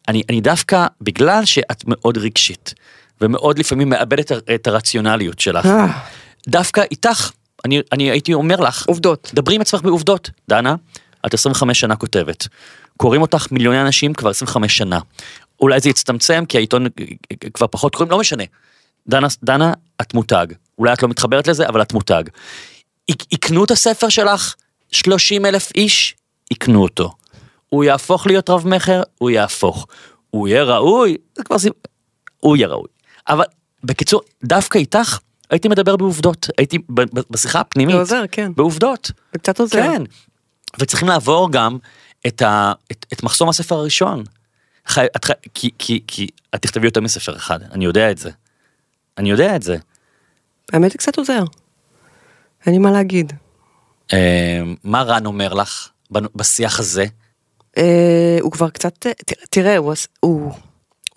אני, אני דווקא, בגלל שאת מאוד רגשית, ומאוד לפעמים מאבדת את, את הרציונליות שלך, אה. דווקא איתך, אני, אני הייתי אומר לך, עובדות. דברי עם עצמך בעובדות. דנה, את 25 שנה כותבת. קוראים אותך מיליוני אנשים כבר 25 שנה. אולי זה יצטמצם כי העיתון כבר פחות קוראים, לא משנה. דנה, דנה, את מותג. אולי את לא מתחברת לזה, אבל את מותג. יק- יקנו את הספר שלך 30 אלף איש, יקנו אותו. הוא יהפוך להיות רב מכר, הוא יהפוך. הוא יהיה ראוי, זה כבר סיב... הוא יהיה ראוי. אבל בקיצור, דווקא איתך הייתי מדבר בעובדות. הייתי בשיחה הפנימית. זה עוזר, כן. בעובדות. זה קצת עוזר. כן. וצריכים לעבור גם את, ה, את, את מחסום הספר הראשון. חי, את, כי, כי, כי את תכתבי יותר מספר אחד, אני יודע את זה. אני יודע את זה. האמת זה קצת עוזר. אין לי מה להגיד. אה, מה רן אומר לך בשיח הזה? אה, הוא כבר קצת, אה, תראה, הוא עש- הוא הוא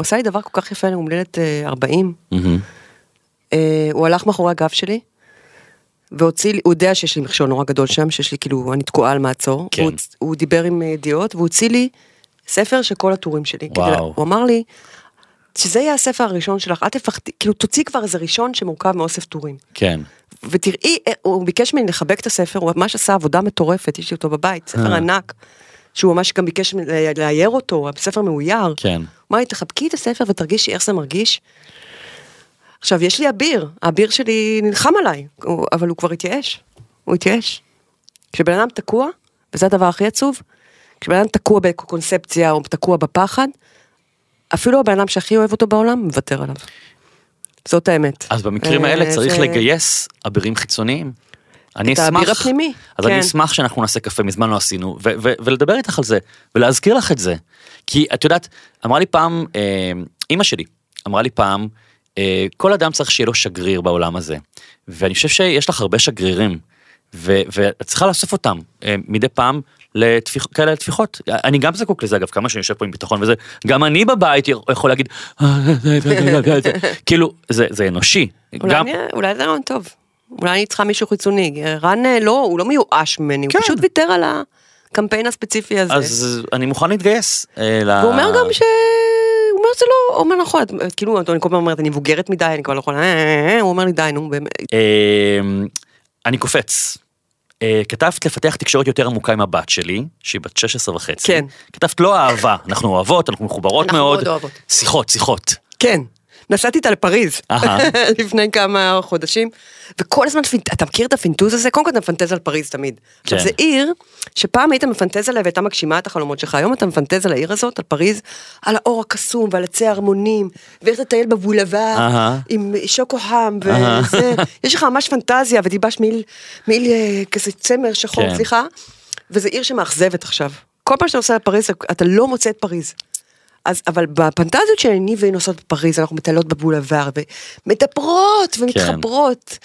עשה לי דבר כל כך יפה הולדת אה, 40. אה, הוא הלך מאחורי הגב שלי, והוציא לי, הוא יודע שיש לי מכשול נורא גדול שם, שיש לי כאילו, אני תקועה על מעצור. כן. הוא, דיבר עם ידיעות, והוא הוציא לי ספר של כל הטורים שלי. כדי וואו. הוא אמר לי, שזה יהיה הספר הראשון שלך, אל תפחדי, כאילו תוציא כבר איזה ראשון שמורכב מאוסף טורים. כן. ותראי, אה, הוא ביקש ממני לחבק את הספר, הוא ממש עשה עבודה מטורפת, יש לי אותו בבית, ספר אה. ענק, שהוא ממש גם ביקש ל- לאייר אותו, הספר מאויר. כן. אמר לי, תחבקי את הספר ותרגישי איך זה מרגיש. עכשיו, יש לי אביר, האביר שלי נלחם עליי, אבל הוא כבר התייאש, הוא התייאש. כשבן אדם תקוע, וזה הדבר הכי עצוב, כשבן אדם תקוע בקונספציה או תקוע בפחד, אפילו הבן אדם שהכי אוהב אותו בעולם, מוותר עליו. זאת האמת. אז במקרים אה, האלה צריך זה- לגייס אבירים חיצוניים. אני את אשמח, האביר הפנימי, אז אני כן. אשמח שאנחנו נעשה קפה, מזמן לא עשינו, ו- ו- ולדבר איתך על זה, ולהזכיר לך את זה. כי את יודעת, אמרה לי פעם, אה, אימא שלי, אמרה לי פעם, אה, כל אדם צריך שיהיה לו שגריר בעולם הזה. ואני חושב שיש לך הרבה שגרירים, ו- ואת צריכה לאסוף אותם אה, מדי פעם לתפיח, כאלה לטפיחות. אני גם זקוק לזה אגב, כמה שאני יושב פה עם ביטחון וזה, גם אני בבית יכול להגיד, כאילו, זה, זה אנושי. אולי, גם, אני, אולי זה רעיון טוב. אולי אני צריכה מישהו חיצוני. רן אה, לא, הוא לא מיואש ממני, כן. הוא פשוט ויתר על הקמפיין הספציפי הזה. אז אני מוכן להתגייס. אה, ל- והוא אומר גם ש... הוא אומר זה לא, הוא אומר נכון, כאילו אני כל הזמן אומרת אני מבוגרת מדי, אני כבר לא יכולה, אה, אה, אה, הוא אומר לי די נו באמת, אה, אני קופץ. אה, כתבת לפתח תקשורת יותר עמוקה עם הבת שלי, שהיא בת 16 וחצי. כן. כתבת לא אהבה, אנחנו אוהבות, אנחנו מחוברות אנחנו מאוד. מאוד אוהבות. שיחות, שיחות. כן. נסעתי איתה לפריז. [laughs] לפני כמה חודשים, וכל הזמן, אתה מכיר את הפינטוז הזה? קודם כל אתה מפנטז על פריז תמיד. עכשיו כן. זה עיר שפעם היית מפנטז עליה והייתה מגשימה את החלומות שלך, היום אתה מפנטז על העיר הזאת, על פריז, על האור הקסום ועל עצי ההרמונים, ואיך לטייל בבולבר, אהה. עם שוקו חם. וזה, יש לך ממש פנטזיה ותלבש מעיל, מעיל אה, כזה צמר שחור, כן. סליחה, וזה עיר שמאכזבת עכשיו. כל פעם שאתה נוסע לפריז, אתה לא מוצא את פריז. אז, אבל בפנטזיות שאני והיא נוסעות בפריז, אנחנו מטיילות בבולבר, ומדברות ומתחברות.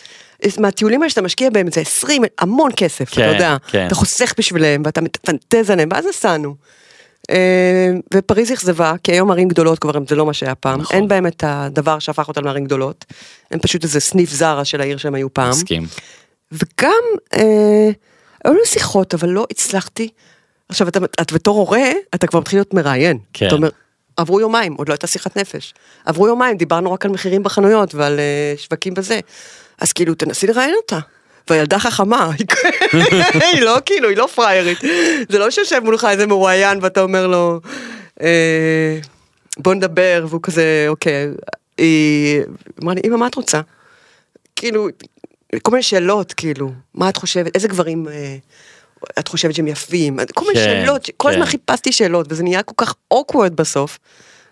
מהטיולים האלה שאתה משקיע בהם זה 20, המון כסף, כן, אתה יודע. כן. אתה חוסך בשבילם, ואתה מפנטז עליהם, ואז נסענו. אה, ופריז אכזבה, כי היום ערים גדולות כבר זה לא מה שהיה פעם, נכון. אין בהם את הדבר שהפך אותם לערים גדולות, הם פשוט איזה סניף זרה של העיר שהם היו פעם. מסכים. וגם, אה, היו לי שיחות, אבל לא הצלחתי. עכשיו, אתה, את בתור הורה, אתה כבר מתחיל להיות מראיין. כן. אתה אומר, עברו יומיים, עוד לא הייתה שיחת נפש. עברו יומיים, דיברנו רק על מחירים בחנויות ועל אה, שווקים וזה. אז כאילו, תנסי לראיין אותה. והילדה חכמה, היא [laughs] לא כאילו, היא לא פריירית. זה לא שיושב מולך איזה מרואיין ואתה אומר לו, אה, בוא נדבר, והוא כזה, אוקיי. היא אמרה לי, אמא, מה את רוצה? כאילו, כל מיני שאלות, כאילו, מה את חושבת, איזה גברים אה, את חושבת שהם יפים, כל מיני כן, שאלות, כל כן. הזמן חיפשתי שאלות, וזה נהיה כל כך awkward בסוף,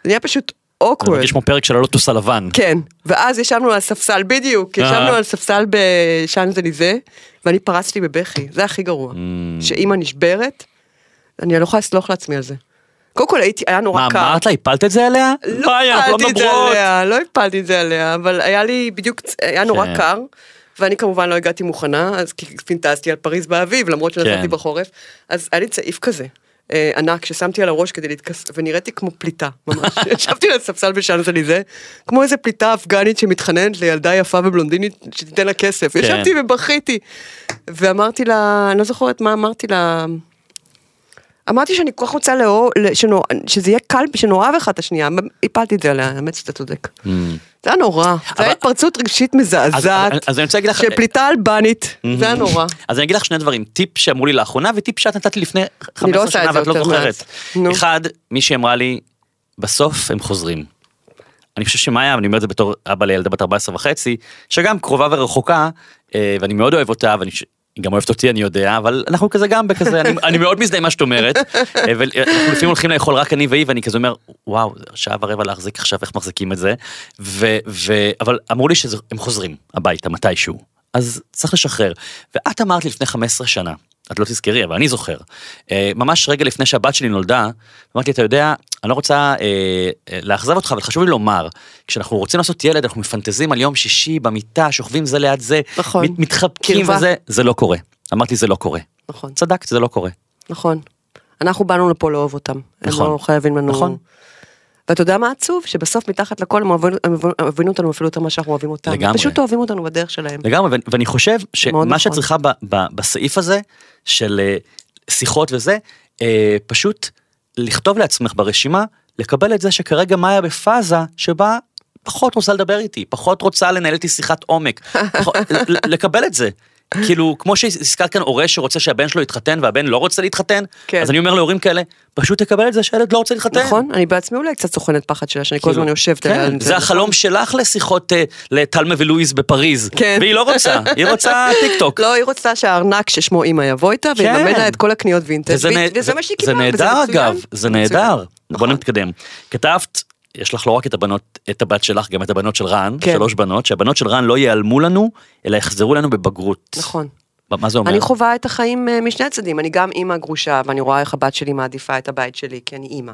זה נהיה פשוט זה awkward. מרגיש כמו פרק של הלוטוס הלבן. כן, ואז ישבנו על ספסל, בדיוק, אה. ישבנו על ספסל בשאנזליזה, ואני פרצתי בבכי, זה הכי גרוע. Mm. שאימא נשברת, אני לא יכולה לסלוח לעצמי על זה. קודם כל הייתי, היה נורא מה, קר. אמרת לה? הפלת את זה עליה? לא אנחנו הפלתי את זה. עליה, לא הפלתי את זה עליה, אבל היה לי בדיוק, היה נורא כן. קר, ואני כמובן לא הגעתי מוכנה, אז כי פינטזתי על פריז באביב, למרות שנסעתי כן. בחורף, אז היה לי צעיף כזה. אה, ענק ששמתי על הראש כדי להתכס... ונראיתי כמו פליטה, ממש. [laughs] ישבתי על הספסל בשאנזליזה, כמו איזה פליטה אפגנית שמתחננת לילדה יפה ובלונדינית שתיתן לה כסף. כן. ישבתי ובכיתי. ואמרתי לה, אני לא זוכרת מה אמרתי לה, אמרתי שאני כל כך רוצה לאהוב, שנו- שזה יהיה קל, שנאהב אחד את השנייה, הפלתי את זה עליה, האמת שאתה צודק. Mm. זה היה נורא, זה אבל- היה התפרצות רגשית מזעזעת, אני של פליטה אלבנית, זה היה נורא. אז אני אגיד לך שני דברים, טיפ שאמרו לי לאחרונה וטיפ שאת נתת לי לפני 15 עושה את שנה ואת לא זוכרת. אחד, מישהי אמרה לי, בסוף הם חוזרים. אני חושב שמאיה, ואני אומר את זה בתור אבא לילדה בת 14 וחצי, שגם קרובה ורחוקה, אה, ואני מאוד אוהב אותה, ואני היא גם אוהבת אותי, אני יודע, אבל אנחנו כזה גם בכזה, אני, אני מאוד מזדהה עם מה שאת אומרת, [laughs] אה, ואנחנו לפעמים הולכים לאכול רק אני והיא, ואני כזה אומר, וואו, שעה ורבע להחזיק עכשיו, איך מחזיקים את זה, ו, ו, אבל אמרו לי שהם חוזרים הביתה מתישהו, אז צריך לשחרר. ואת אמרת לפני 15 שנה, את לא תזכרי, אבל אני זוכר, אה, ממש רגע לפני שהבת שלי נולדה, אמרתי, אתה יודע, אני לא רוצה אה, אה, לאכזב אותך, אבל חשוב לי לומר, כשאנחנו רוצים לעשות ילד, אנחנו מפנטזים על יום שישי במיטה, שוכבים זה ליד זה, נכון. מת- מתחבקים קרבה. וזה, זה לא קורה. אמרתי, זה לא קורה. נכון, צדקת, זה לא קורה. נכון. אנחנו באנו לפה לאהוב אותם. הם נכון. לא חייבים לנו... נכון. ואתה יודע מה עצוב? שבסוף מתחת לכל הם אוהבים- אותנו אפילו יותר ממה שאנחנו אוהבים אותם. לגמרי. פשוט אוהבים אותנו בדרך שלהם. לגמרי, ואני חושב שמה נכון. שאת צריכה ב- ב- בסעיף הזה, של אה, שיחות וזה, אה, פשוט לכתוב לעצמך ברשימה, לקבל את זה שכרגע מאיה בפאזה שבה פחות רוצה לדבר איתי, פחות רוצה לנהל איתי שיחת עומק, פחות- [laughs] לקבל את זה. כאילו, כמו שהזכרת כאן הורה שרוצה שהבן שלו יתחתן והבן לא רוצה להתחתן, כן. אז אני אומר להורים כאלה, פשוט תקבל את זה שהילד לא רוצה להתחתן. נכון? אני בעצמי אולי קצת סוכנת פחד שלה, שאני כל כאילו, הזמן יושבת כן, עליה. זה החלום שלך לשיחות אה, לתלמה ולואיז בפריז, כן. והיא לא רוצה, היא רוצה [laughs] טיק טוק. לא, היא רוצה שהארנק ששמו אימא יבוא איתה, ויממן לה את כל הקניות וינטג', וזה מה שהיא זה קיבלה, וזה נהדר מצוין. אגב, זה. נהדר. בוא. נתקדם. כתבת, יש לך לא רק את הבנות, את הבת שלך, גם את הבנות של רן, כן. שלוש בנות, שהבנות של רן לא ייעלמו לנו, אלא יחזרו לנו בבגרות. נכון. מה זה אומר? אני חווה את החיים אה, משני הצדדים, אני גם אימא גרושה, ואני רואה איך הבת שלי מעדיפה את הבית שלי, כי אני אימא.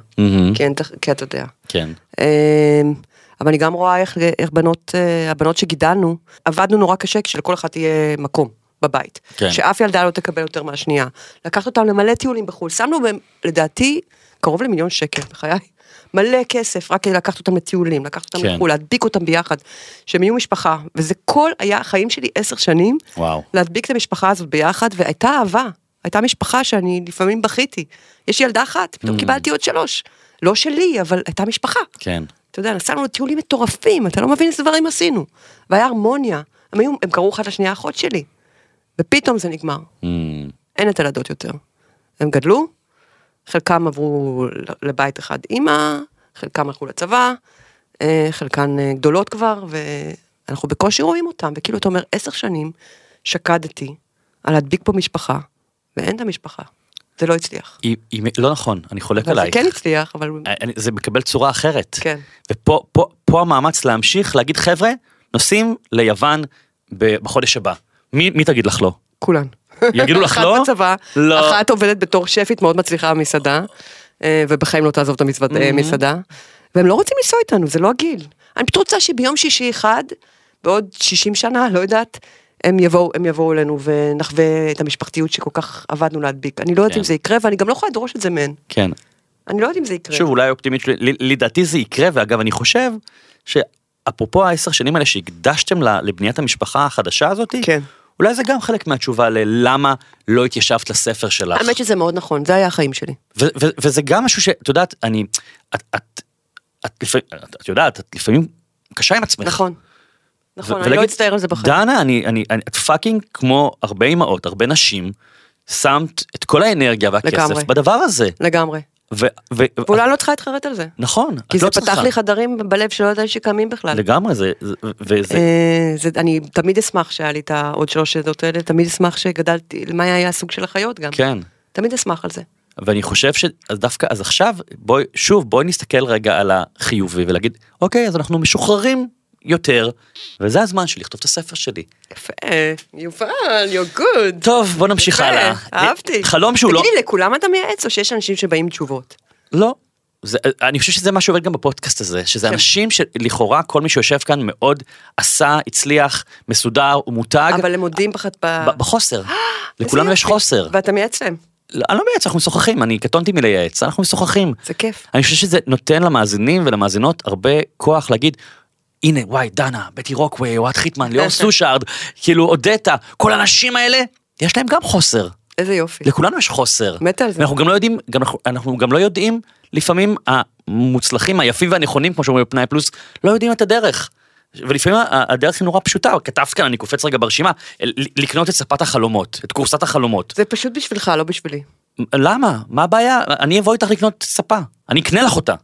אין תח- כי אתה יודע. כן. אמ, אבל אני גם רואה איך, איך בנות, אה, הבנות שגידלנו, עבדנו נורא קשה כשלכל אחת יהיה מקום בבית. כן. שאף ילדה לא תקבל יותר מהשנייה. לקחת אותם למלא טיולים בחו"ל, שמנו בהם, לדעתי, קרוב למיליון שקל, בחיי. מלא כסף, רק כדי לקחת אותם לטיולים, לקחת אותם כן. לחו"ל, להדביק אותם ביחד, שהם יהיו משפחה. וזה כל היה החיים שלי עשר שנים, וואו. להדביק את המשפחה הזאת ביחד, והייתה אהבה. הייתה משפחה שאני לפעמים בכיתי. יש ילדה אחת, פתאום Mm. קיבלתי עוד שלוש. לא שלי, אבל הייתה משפחה. כן. אתה יודע, נסענו לטיולים מטורפים, אתה לא מבין איזה דברים עשינו. והיה הרמוניה, הם היו, הם קראו אחת לשנייה אחות שלי. ופתאום זה נגמר, מהמם. אין את הילדות יותר. הם גדלו, חלקם עברו לבית אחד אימא, חלקם הלכו לצבא, אה, חלקן אה, גדולות כבר, ואנחנו בקושי רואים אותן, וכאילו אתה אומר, עשר שנים שקדתי על להדביק פה משפחה, ואין את המשפחה. זה לא הצליח. היא, היא, לא נכון, אני חולק אבל זה עלייך. כן הצליח, אבל אני- זה מקבל צורה אחרת. כן. ופה פה, פה המאמץ להמשיך, להגיד חבר'ה, נוסעים ליוון בחודש הבא. מי, מי תגיד לך לא? כולן. יגידו לך לא? אחת בצבא, לא. אחת עובדת בתור שפית מאוד מצליחה במסעדה, אה, ובחיים לא תעזוב את המסעד- אה, המסעדה, והם לא רוצים לנסוע איתנו, זה לא הגיל. אני פשוט רוצה שביום שישי אחד, בעוד 60 שנה, לא יודעת, הם יבואו, הם יבואו אלינו ונחווה את המשפחתיות שכל כך עבדנו להדביק. אני לא יודעת כן. אם זה יקרה, ואני גם לא יכולה לדרוש את זה מהן. כן. אני לא יודעת אם זה יקרה. שוב, אולי אופטימית שלי, לי- לדעתי זה יקרה, ואגב, אני חושב שאפרופו העשר שנים האלה שהקדשתם לבניית המשפחה החדשה הזאת, כן. אולי זה גם חלק מהתשובה ללמה לא התיישבת לספר שלך. האמת שזה מאוד נכון, זה היה החיים שלי. ו- ו- וזה גם משהו שאת יודעת, אני, את, את, את, את, את יודעת, את לפעמים קשה עם עצמך. נכון. נכון, אני לא אצטער על זה בחיים. דנה, אני, אני, אני, את פאקינג כמו הרבה אימהות, הרבה נשים, שמת את כל האנרגיה והכסף לגמרי. בדבר הזה. לגמרי. ו, ו, ואולי לא צריכה להתחרט על זה. נכון, כי זה לא פתח. לי חדרים בלב שלא ידעתי שקיימים בכלל. לגמרי, זה, זה, וזה, אה, זה, אני תמיד אשמח שהיה לי את העוד שלוש עדות האלה, תמיד אשמח שגדלתי, מה היה הסוג של החיות גם. כן. תמיד אשמח על זה. ואני חושב שדווקא, אז עכשיו, בואי, שוב, בואי נסתכל רגע על החיובי ולהגיד, אוקיי, אז אנחנו משוחררים יותר, וזה הזמן שלי לכתוב את הספר שלי. יפה, יובל, you're good. טוב, בוא נמשיך יפה, הלאה. אהבתי. חלום שהוא לא... תגידי, לכולם אתה מייעץ או שיש אנשים שבאים תשובות? לא. זה, אני חושב שזה מה שעובד גם בפודקאסט הזה, שזה כן. אנשים שלכאורה כל מי שיושב כאן מאוד עשה, הצליח, מסודר ומותג, אבל הם מודים בח... ב... בחוסר. [gasps] לכולנו יש. חוסר. ואתה מייעץ להם, לא, אני לא מייעץ, אנחנו משוחחים, אני קטונתי מלייעץ, אנחנו משוחחים. זה כיף. אני חושב שזה נותן למאזינים ולמאזינות הרבה כוח להגיד, הנה וואי דנה, בטי רוקווי, אוהד חיטמן, ליאור [laughs] סושארד, כאילו הודית, כל האנשים האלה, יש להם גם חוסר. איזה יופי. לכולנו יש חוסר. מתה על זה. ואנחנו גם לא יודעים, גם אנחנו, אנחנו גם לא יודעים, לפעמים המוצלחים, היפים והנכונים, כמו שאומרים בפנאי פלוס, לא יודעים את הדרך. ולפעמים הדרך היא נורא פשוטה, כתבת כאן, אני קופץ רגע ברשימה, לקנות את ספת החלומות, את כורסת החלומות. זה פשוט בשבילך, לא בשבילי. למה? מה הבעיה? אני אבוא איתך לקנות ספה, אני אקנה לך אותה.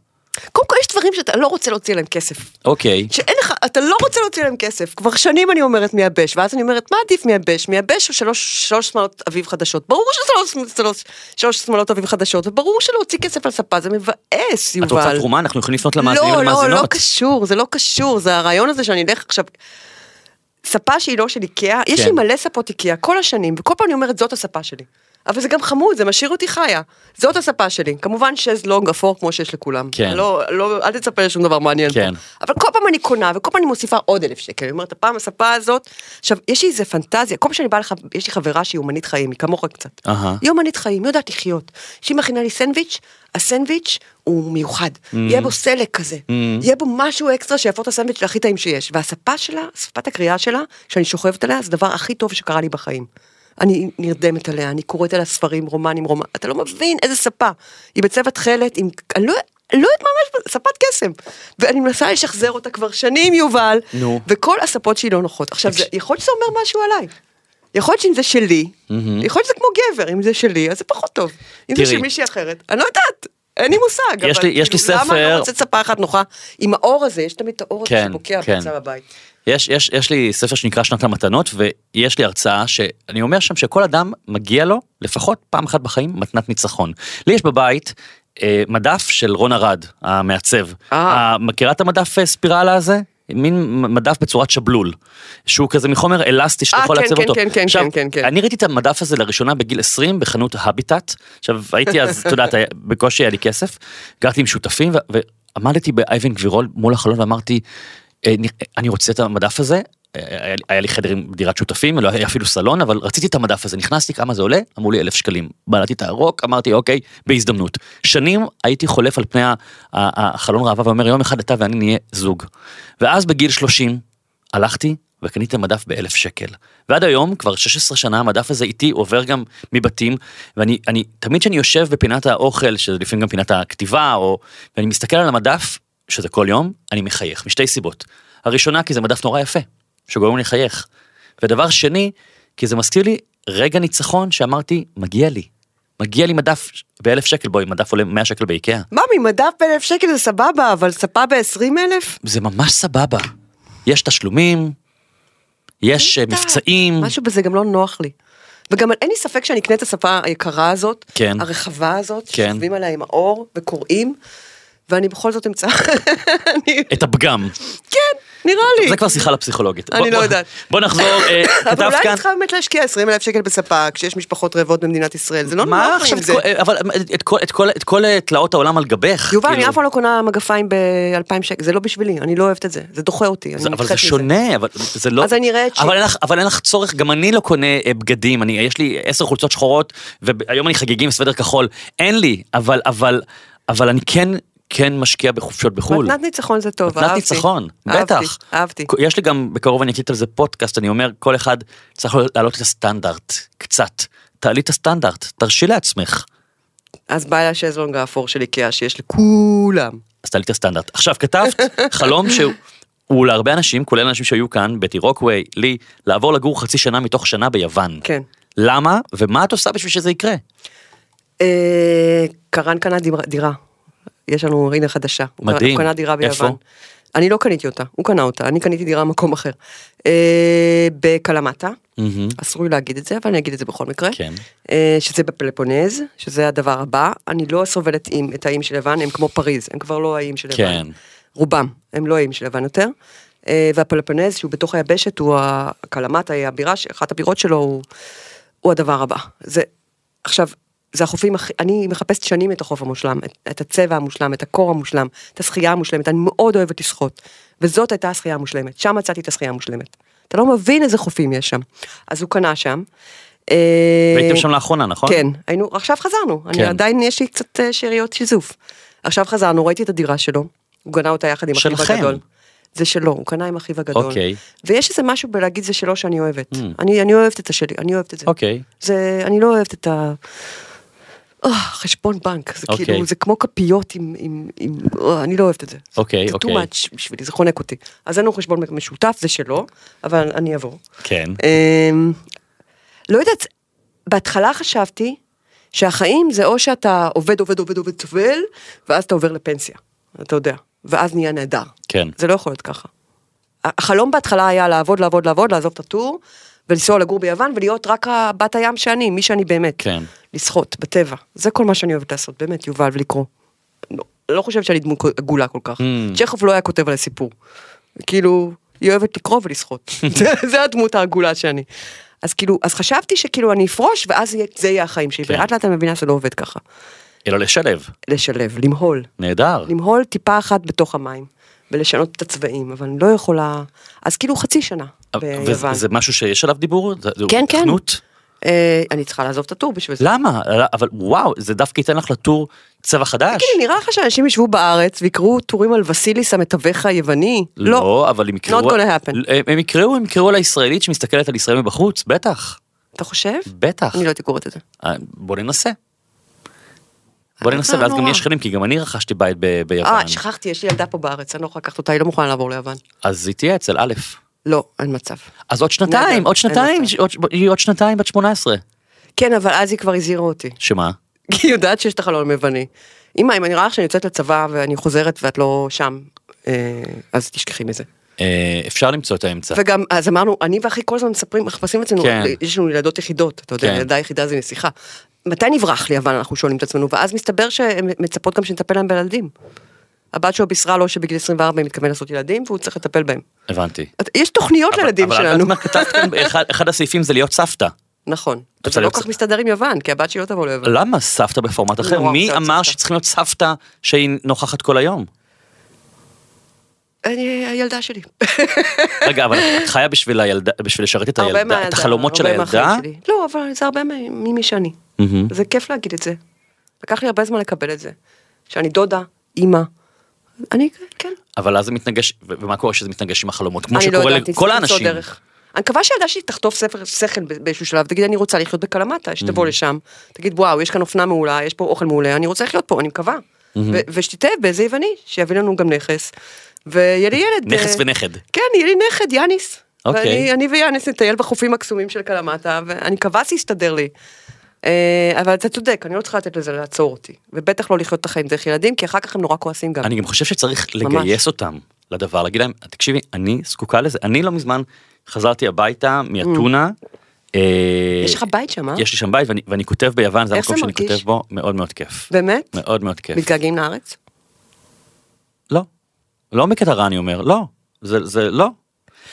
קודם כל יש דברים שאתה לא רוצה להוציא עליהם כסף. אוקיי. שאין לך, אתה לא רוצה להוציא להם כסף. כבר שנים אני אומרת מייבש, ואז אני אומרת, מה עדיף מייבש? מייבש או שלוש, שלוש שמלות אביב חדשות? ברור שזה לא שלוש, שלוש שמלות אביב חדשות, וברור שלהוציא כסף על ספה זה מבאס, יובל. את רוצה תרומה? אנחנו יכולים לפנות למאזינים לא, לא, ולמאזינות. לא קשור, זה לא קשור, זה הרעיון הזה שאני אלך עכשיו... ספה שהיא לא של איקאה, יש כן. לי מלא ספות איקאה כל השנים, וכל פעם אני אומרת זאת הספה שלי. אבל זה גם חמוד, זה משאיר אותי חיה. זאת הספה שלי. כמובן שזלונג אפור כמו שיש לכולם. כן. לא, לא, אל תצפה לשום דבר מעניין כן. פה. אבל כל פעם אני קונה, וכל פעם אני מוסיפה עוד אלף שקל. אני אומרת, הפעם הספה הזאת, עכשיו, יש לי איזה פנטזיה, כל פעם שאני באה לך, יש לי חברה שהיא אומנית חיים, היא כמוך קצת. אהה. היא אומנית חיים, היא יודעת לחיות. כשהיא מכינה לי סנדוויץ', הסנדוויץ' הוא מיוחד. Mm. יהיה בו סלק כזה. יהיה בו משהו אקסטרה שיהפוך את הסנדוויץ' להכי טעים שיש. והספה שלה, ספת הקריאה שלה, שאני שוכבת עליה, זה הדבר הכי טוב שקרה לי בחיים. אני נרדמת עליה, אני קוראת עליה ספרים, רומנים, רומן, אתה לא מבין איזה ספה. היא בצבע תכלת, עם, אני לא, לא יודעת ממש, ספת קסם. ואני מנסה לשחזר אותה כבר שנים, יובל. נו. וכל הספות שלי לא נוחות. עכשיו, זה, יכול להיות שזה אומר משהו עליי. יכול להיות שאם זה שלי, יכול להיות שזה כמו גבר, אם זה שלי, אז זה פחות טוב. אם זה תראי. של מישהי אחרת, אני לא יודעת, אין לי מושג. יש אבל לי- יש לי כאילו, למה אני ספר- לא מוצאת ספה אחת נוחה? עם האור הזה, יש תמיד את האור הזה כן, שבוקע כן. באמצע בבית. יש, יש, יש לי ספר שנקרא שנת המתנות, ויש לי הרצאה שאני אומר שם שכל אדם מגיע לו לפחות פעם אחת בחיים מתנת ניצחון. לי יש בבית אה, מדף של רון ארד, המעצב. אה. אה, מכירה את המדף אה, ספירלה הזה? מין מדף בצורת שבלול, שהוא כזה מחומר אלסטי שאתה אה, יכול כן, לעצב כן, אותו. כן, כן, עכשיו, כן, כן, כן. אני ראיתי את המדף הזה לראשונה בגיל 20 בחנות הביטט. עכשיו הייתי אז, את יודעת, בקושי היה לי כסף, גרתי עם שותפים ו- ועמדתי באייבן גבירול מול החלון ואמרתי, "אה, נ- אני רוצה את המדף הזה. אה, היה לי- חדר עם דירת שותפים, לא היה אפילו סלון, אבל רציתי את המדף הזה, נכנסתי, כמה זה עולה? אמרו לי אלף שקלים. בלעתי את הרוק, אמרתי אוקיי, בהזדמנות. שנים הייתי חולף על פני החלון ראווה ואומר יום אחד אתה ואני נהיה זוג. ואז בגיל 30 הלכתי וקניתי המדף באלף שקל. ועד היום, כבר 16 שנה, המדף הזה איתי עובר גם מבתים, ואני, אני, תמיד כשאני יושב בפינת האוכל, שזה לפעמים גם פינת הכתיבה, או, ואני מסתכל על המדף, שזה כל יום, אני מחייך, משתי סיבות. הראשונה, כי זה מדף נורא יפה, שגורם לי לחייך. ודבר שני, כי זה מזכיר לי רגע ניצחון שאמרתי, מגיע לי. מגיע לי מדף באלף שקל, בואי, מדף עולה 100 שקל באיקאה. ממי, מדף באלף שקל זה סבבה, אבל ספה בעשרים אלף? זה ממש סבבה. יש תשלומים, יש אה, מבצעים. משהו בזה גם לא נוח לי. וגם אין לי ספק שאני אקנה את השפה היקרה הזאת, כן. הרחבה הזאת, כן. שיושבים עליה עם האור וקוראים, ואני בכל זאת אמצא, [laughs] אני- את הפגם. כן, נראה לי. זה כבר שיחה לפסיכולוגית. אני לא יודעת. בוא נחזור, אה, [laughs] אבל כתבת אולי כאן. אני צריכה באמת להשקיע 20 אלף שקל בספה, כשיש משפחות רעבות במדינת ישראל, זה לא לי עכשיו, זה. אה, אבל את כל- אה, תלאות העולם על גבך. יובל, אני כאילו. אף פעם לא קונה מגפיים ב-2,000 שקל, זה לא בשבילי, אני לא אוהבת את זה, זה דוחה אותי, אני אבל זה. שונה, אבל זה לא... אז אני אראה את ש- אבל אין לך- אבל צורך, גם אני לא קונה בגדים, אני, יש לי עשר חולצות שחורות, והיום אני חגיגי עם סוודר כחול. אין לי, אבל, אבל, אבל אני כן, כן משקיע בחופשות בחו"ל. מתנת ניצחון זה טוב, מתנת אהבתי. ניצחון, אהבתי, בטח. אהבתי. יש לי גם, בקרוב אני אקליט על זה פודקאסט, אני אומר, כל אחד צריך להעלות את הסטנדרט, קצת. תעלי את הסטנדרט, תרשי לעצמך. אז בא אליי השזלונג האפור של איקאה שיש לכולם. אז תעלי את הסטנדרט. עכשיו, כתבת [laughs] חלום שהוא... הוא להרבה אנשים, כולל אנשים שהיו כאן, בטי רוקאווי, לי, לעבור לגור חצי שנה מתוך שנה ביוון. כן. למה, ומה את עושה בשביל שזה יקרה? אה, קרן קנה דירה. יש לנו הנה חדשה. מדהים. הוא קנה דירה איפה? ביוון. אני לא קניתי אותה, הוא קנה אותה, אני קניתי דירה במקום אחר. אה, בקלמטה, מהמם. אסור לי להגיד את זה, אבל אני אגיד את זה בכל מקרה. כן. אה, שזה בפלפונז, שזה הדבר הבא. אני לא סובלת עם, את האיים של יוון, הם כמו פריז, הם כבר לא האיים של יוון. כן. רובם, הם לא האיים של יוון יותר. אה, והפלפונז, שהוא בתוך היבשת, הוא הקלמטה, היא הבירה, אחת הבירות שלו, הוא, הוא הדבר הבא. זה, עכשיו, זה החופים הכי, אני מחפשת שנים את החוף המושלם, את, את הצבע המושלם, את הקור המושלם, את השחייה המושלמת, אני מאוד אוהבת לשחות. וזאת הייתה השחייה המושלמת, שם מצאתי את השחייה המושלמת. אתה לא מבין איזה חופים יש שם. אז הוא קנה שם. אה, והייתם שם לאחרונה, נכון? כן, היינו, עכשיו חזרנו, אני כן. עדיין יש לי קצת אה, שאריות שיזוף. עכשיו חזרנו, ראיתי את הדירה שלו, הוא קנה אותה יחד עם אחיו. הגדול. זה שלו, הוא קנה עם אחיו הגדול. אוקיי. ויש איזה משהו בלהגיד זה שלו שאני אוהבת. Mm. אני, אני אוהבת את השלי, אני אוהבת את זה. אוקיי. זה, אני לא אוהבת את ה... אה, חשבון בנק, זה אוקיי. כאילו, זה כמו כפיות עם, עם, עם, אה, אני לא אוהבת את זה. אוקיי, זה אוקיי. too much בשבילי, זה חונק אותי. אז אין לנו חשבון משותף, זה שלו, אבל אני אעבור. כן. אמ, לא יודעת, בהתחלה חשבתי שהחיים זה או שאתה עובד, עובד, עובד, עובד, סובל, ואז אתה עובר לפנסיה, אתה יודע, ואז נהיה נהדר. כן. זה לא יכול להיות ככה. החלום בהתחלה היה לעבוד, לעבוד, לעבוד, לעזוב את הטור, ולנסוע לגור ביוון, ולהיות רק בת הים שאני, מי שאני באמת. כן. לשחות בטבע. זה כל מה שאני אוהבת לעשות, באמת, יובל, ולקרוא. לא, לא חושבת שאני דמות עגולה כל כך. Mm. צ'כוב לא היה כותב עלי סיפור. כאילו, היא אוהבת לקרוא ולשחות. [laughs] זה, זה הדמות העגולה שאני. אז כאילו, אז חשבתי שכאילו אני אפרוש, ואז יהיה- זה יהיה החיים שלי, כן. ולאט לאט אני מבינה שזה לא עובד ככה. אלא לשלב. לשלב, למהול. נהדר. למהול טיפה אחת בתוך המים, ולשנות את הצבעים, אבל אני לא יכולה... אז כאילו חצי שנה ביוון. וזה זה משהו שיש עליו דיבור? כן, כן. תכנות? אה, אני צריכה לעזוב את הטור בשביל זה. למה? אבל וואו, זה דווקא ייתן לך לטור צבע חדש. תגידי, נראה לך שאנשים ישבו בארץ ויקראו טורים על וסיליס המתווך היווני? לא, אבל הם יקראו... Not gonna happen. הם- הם יקראו, הם יקראו על הישראלית שמסתכלת על ישראל מבחוץ, בטח. אתה חושב? בטח. אני לא הייתי קוראת את זה. אה, בוא ננסה. בוא אה, ננסה, לא ואז גם. נהיה שכנים, כי גם אני רכשתי בית ביוון. אה, שכחתי, יש לי ילדה פה בארץ, אני לא יכולה לקחת אותה, היא לא מוכנה לעבור ליוון. אז היא תהיה אצל א'. לא, אין מצב. אז עוד שנתיים, עוד שנתיים, היא עוד שנתיים בת 18. כן, אבל אז היא כבר הזהירה אותי. שמה? כי [laughs] היא יודעת שיש את החלון היווני. אמא, אם אני רואה לך שאני יוצאת לצבא ואני חוזרת ואת לא שם, אה, אז תשכחי מזה. אה, אפשר למצוא את האמצע. וגם, אז אמרנו, אני ואחי כל הזמן מספרים, מחפשים אצלנו, כן. יש לנו ילדות יחידות, אתה יודע, כן. ילדה יחידה זה נסיכה. מתי נברח ליוון, אנחנו שואלים את עצמנו, ואז מסתבר שהן מצפות גם שנטפל להם בילדים. הבת שלו בישרה לו שבגיל 24 היא מתכוון לעשות ילדים, והוא צריך לטפל בהם. הבנתי. יש תוכניות אבל- לילדים אבל שלנו. את כתבת כאן, [laughs] אחד- אחד הסעיפים זה להיות סבתא. נכון. זה לא כל כך מסתדר עם יוון, כי הבת שלי לא תבוא ליוון. למה סבתא בפורמט אחר? מי אמר. שצריכים להיות סבתא שהיא נוכחת כל היום? אני, הילדה שלי. [laughs] רגע, אבל את חיה בשביל הילדה, בשביל לשרת את הילדה, את החלומות של הילדה? לא, אבל זה הרבה ממי שאני. זה כיף להגיד את זה. לקח לי הרבה זמן לקבל את זה. שאני דודה, אימא. אני, כן. אבל אז זה מתנגש, ומה קורה שזה מתנגש עם החלומות? כמו לא שקורה יודעת, לכל האנשים. אני מקווה שהילדה שלי תחטוף ספר שכל באיזשהו שלב, תגיד אני רוצה לחיות בקלמטה, שתבוא לשם, תגיד וואו יש כאן אופנה מעולה, יש פה אוכל מעולה, אני רוצה לחיות פה, אני מקווה. ו- ושתתאהב באיזה יווני, שיביא לנו גם נכס, ויהיה לי ילד. נכס אה, ונכד. כן, יהיה לי נכד, יאניס. אוקיי. ואני אני ויאניס נטייל בחופים הקסומים של קלמטה, ואני מקווה שיסתדר לי. אה, אבל אתה צודק, אני לא צריכה לתת לזה לעצור אותי. ובטח לא לחיות את החיים דרך ילדים, כי אחר כך הם נורא כועסים גם. אני גם חושב שצריך. לגייס אותם לדבר, להגיד להם, תקשיבי, אני זקוקה לזה. אני לא מזמן חזרתי הביתה מאתונה. אה, יש לך בית שם, אה? יש לי שם בית ואני, ואני כותב ביוון, זה המקום שאני? כותב בו, מאוד מאוד כיף. באמת? מאוד מאוד כיף. מתגעגעים לארץ? לא. לא מקטע רע אני אומר, לא. זה, זה לא.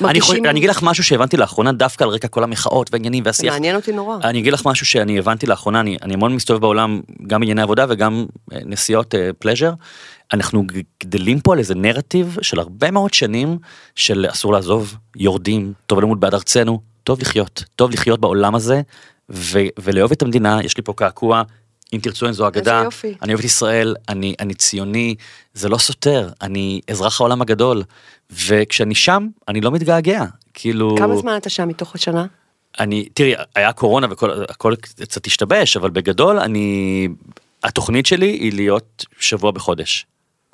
אני, חושב, אני אגיד לך משהו שהבנתי לאחרונה דווקא על רקע כל המחאות והעניינים והשיח. מעניין אותי נורא. אני אגיד לך משהו שאני הבנתי לאחרונה, אני, אני המון מסתובב בעולם, גם בענייני עבודה וגם אה, נסיעות פלז'ר. אנחנו ג- גדלים פה על איזה נרטיב של הרבה מאוד שנים של אסור לעזוב, יורדים, טוב למות בעד ארצנו, טוב לחיות, טוב לחיות בעולם הזה ו- ולאהוב את המדינה, יש לי פה קעקוע, אם תרצו אין זו אגדה. אני אוהב את ישראל, אני, אני ציוני, זה לא סותר, אני אזרח העולם הגדול, וכשאני שם, אני לא מתגעגע, כאילו... כמה זמן אתה שם מתוך השנה? אני, תראי, היה קורונה והכל הכל קצת השתבש, אבל בגדול אני, התוכנית שלי היא להיות שבוע בחודש.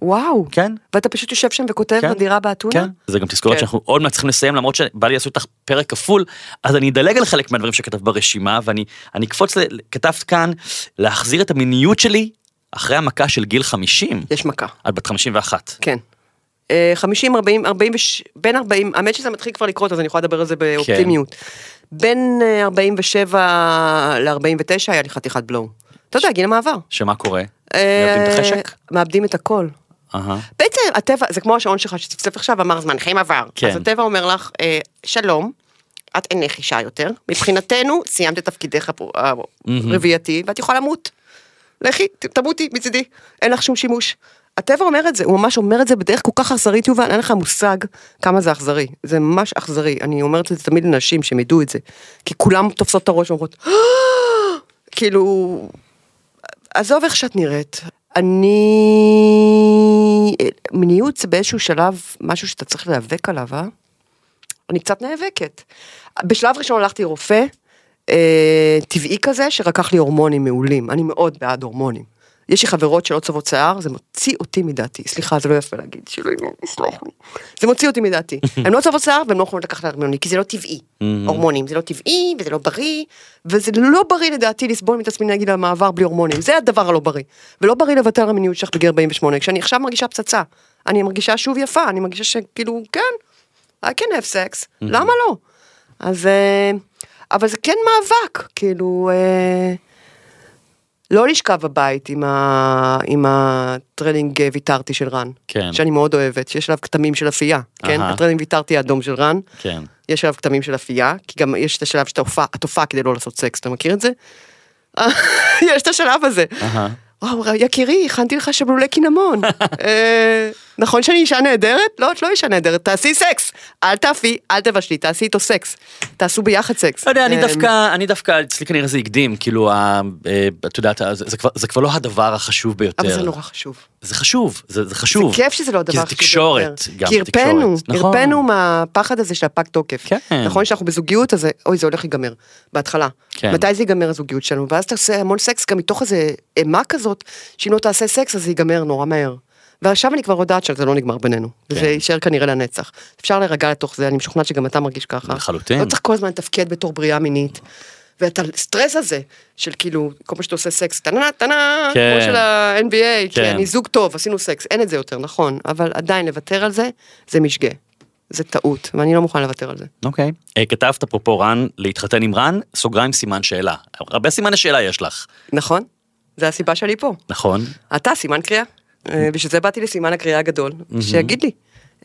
וואו. כן? ואתה פשוט יושב שם וכותב כן, בדירה באתונה? כן. זה גם תזכורת כן. שאנחנו עוד מעט צריכים לסיים, למרות שבא לי לעשות איתך פרק כפול, אז אני אדלג על חלק מהדברים שכתבת ברשימה, ואני אני אקפוץ, כתבת כאן, להחזיר את המיניות שלי אחרי המכה של גיל 50, יש מכה. את בת 51. כן. אה, 50, 40, 40, וש- בין 40, האמת שזה מתחיל כבר לקרות, אז אני יכולה לדבר על זה באופטימיות. בין אה, 47 ל-49 היה לי חתיכת בלואו. אתה יודע, גיל המעבר. שמה קורה? אה, מאבדים את החשק? מאבדים את הכל. אהה. בעצם הטבע, זה כמו השעון שלך שצפצף עכשיו, אמר זמנכם עבר. כן. אז הטבע אומר לך, אה, שלום, את אין חישה יותר, מבחינתנו סיימת את תפקידך הפ- הרבייתי ואת יכולה למות. לכי, תמותי מצידי, אין לך שום שימוש. הטבע אומר את זה, הוא ממש אומר את זה בדרך כל כך אכזרית, יובל, אין לך מושג כמה זה אכזרי. זה ממש אכזרי. אני אומרת את זה תמיד לנשים שהם ידעו את זה. כי כולם תופסות את הראש ואומרות, "אה!" כאילו, עזוב איך שאת נראית. אני... מיניות זה באיזשהו שלב משהו שאתה צריך להיאבק עליו, אה? אני קצת נאבקת. בשלב ראשון הלכתי לרופא, אה, טבעי כזה, שרקח לי הורמונים מעולים. אני מאוד בעד הורמונים. יש לי חברות שלא צוות שיער, זה מוציא אותי מדעתי. סליחה, זה לא יפה להגיד, שאלוהים יסלח לי. זה מוציא אותי מדעתי. הן לא צוות שיער והן לא יכולות לקחת הורמונים, כי זה לא טבעי. הורמונים, זה לא טבעי, וזה לא בריא, וזה לא בריא לדעתי לסבול מתסמיני גיל המעבר בלי הורמונים. זה הדבר הלא בריא. ולא בריא לוותר על המיניות שלך בגיל 48, כשאני עכשיו מרגישה פצצה. אני מרגישה שוב יפה, אני מרגישה שכאילו, כן, I can have sex, למה לא? אז, אה, אבל זה כן מאבק, כאילו, אה, לא לשכב בבית עם, ה, עם הטרנינג אה, ויתרתי של רן, כן. שאני מאוד אוהבת, שיש עליו כתמים של אפייה, כן? אהה. הטרנינג ויתרתי האדום של רן, כן. יש עליו כתמים של אפייה, כי גם יש את השלב שאתה אופה, את אופה כדי לא לעשות סקס, אתה מכיר את זה? [laughs] יש את השלב הזה. אהה. וואו, יקירי, הכנתי לך שבלולי קינמון. [laughs] נכון שאני אישה נהדרת? לא, את לא אישה נהדרת, תעשי סקס. אל תעפי, אל תבשלי, תעשי איתו סקס. תעשו ביחד סקס. לא יודע, אני אה, דווקא, אני דווקא, אצלי כנראה זה הקדים, כאילו, אה, את יודעת, זה כבר- לא הדבר החשוב ביותר. אבל זה נורא חשוב. זה חשוב, זה חשוב. זה כיף שזה לא הדבר כי זה החשוב תקשורת, ביותר. גם כי נרפאנו, תקשורת. נכון. הרפאנו מהפחד הזה של הפג תוקף. כן. נכון שאנחנו בזוגיות, אז אוי, זה הולך להיגמר, בהתחלה. כן. מתי זה ייגמר הזוגיות שלנו? ואז אתה עושה המון סקס גם מתוך איזה אימה כזאת, שאם לא תעשה סקס אז זה ייגמר נורא מהר. ועכשיו אני כבר יודעת שזה לא נגמר בינינו, כן. וזה יישאר כנראה לנצח. אפשר להירגע לתוך זה, אני משוכנעת שגם אתה מרגיש ככה. לחלוטין. לא צריך כל הזמן לתפקד בתור בריאה מינית. ואת הסטרס הזה, של כאילו, כל פעם שאתה עושה סקס, טנה טנה, כן. כמו של ה-NBA, כי כן. אני זוג טוב, עשינו סקס, אין את זה יותר, נכון, אבל עדיין לוותר על זה, זה משגה. זה טעות, ואני לא מוכנה לוותר על זה. אוקיי. אה, כתבת אפרופו רן, להתחתן עם רן, סוגריים סימן שאלה. הרבה סימני שאלה יש לך, נכון? זה הסיבה שאני פה. נכון? אתה סימן קריאה. אה, בשביל זה באתי לסימן הקריאה הגדול, שיגיד לי,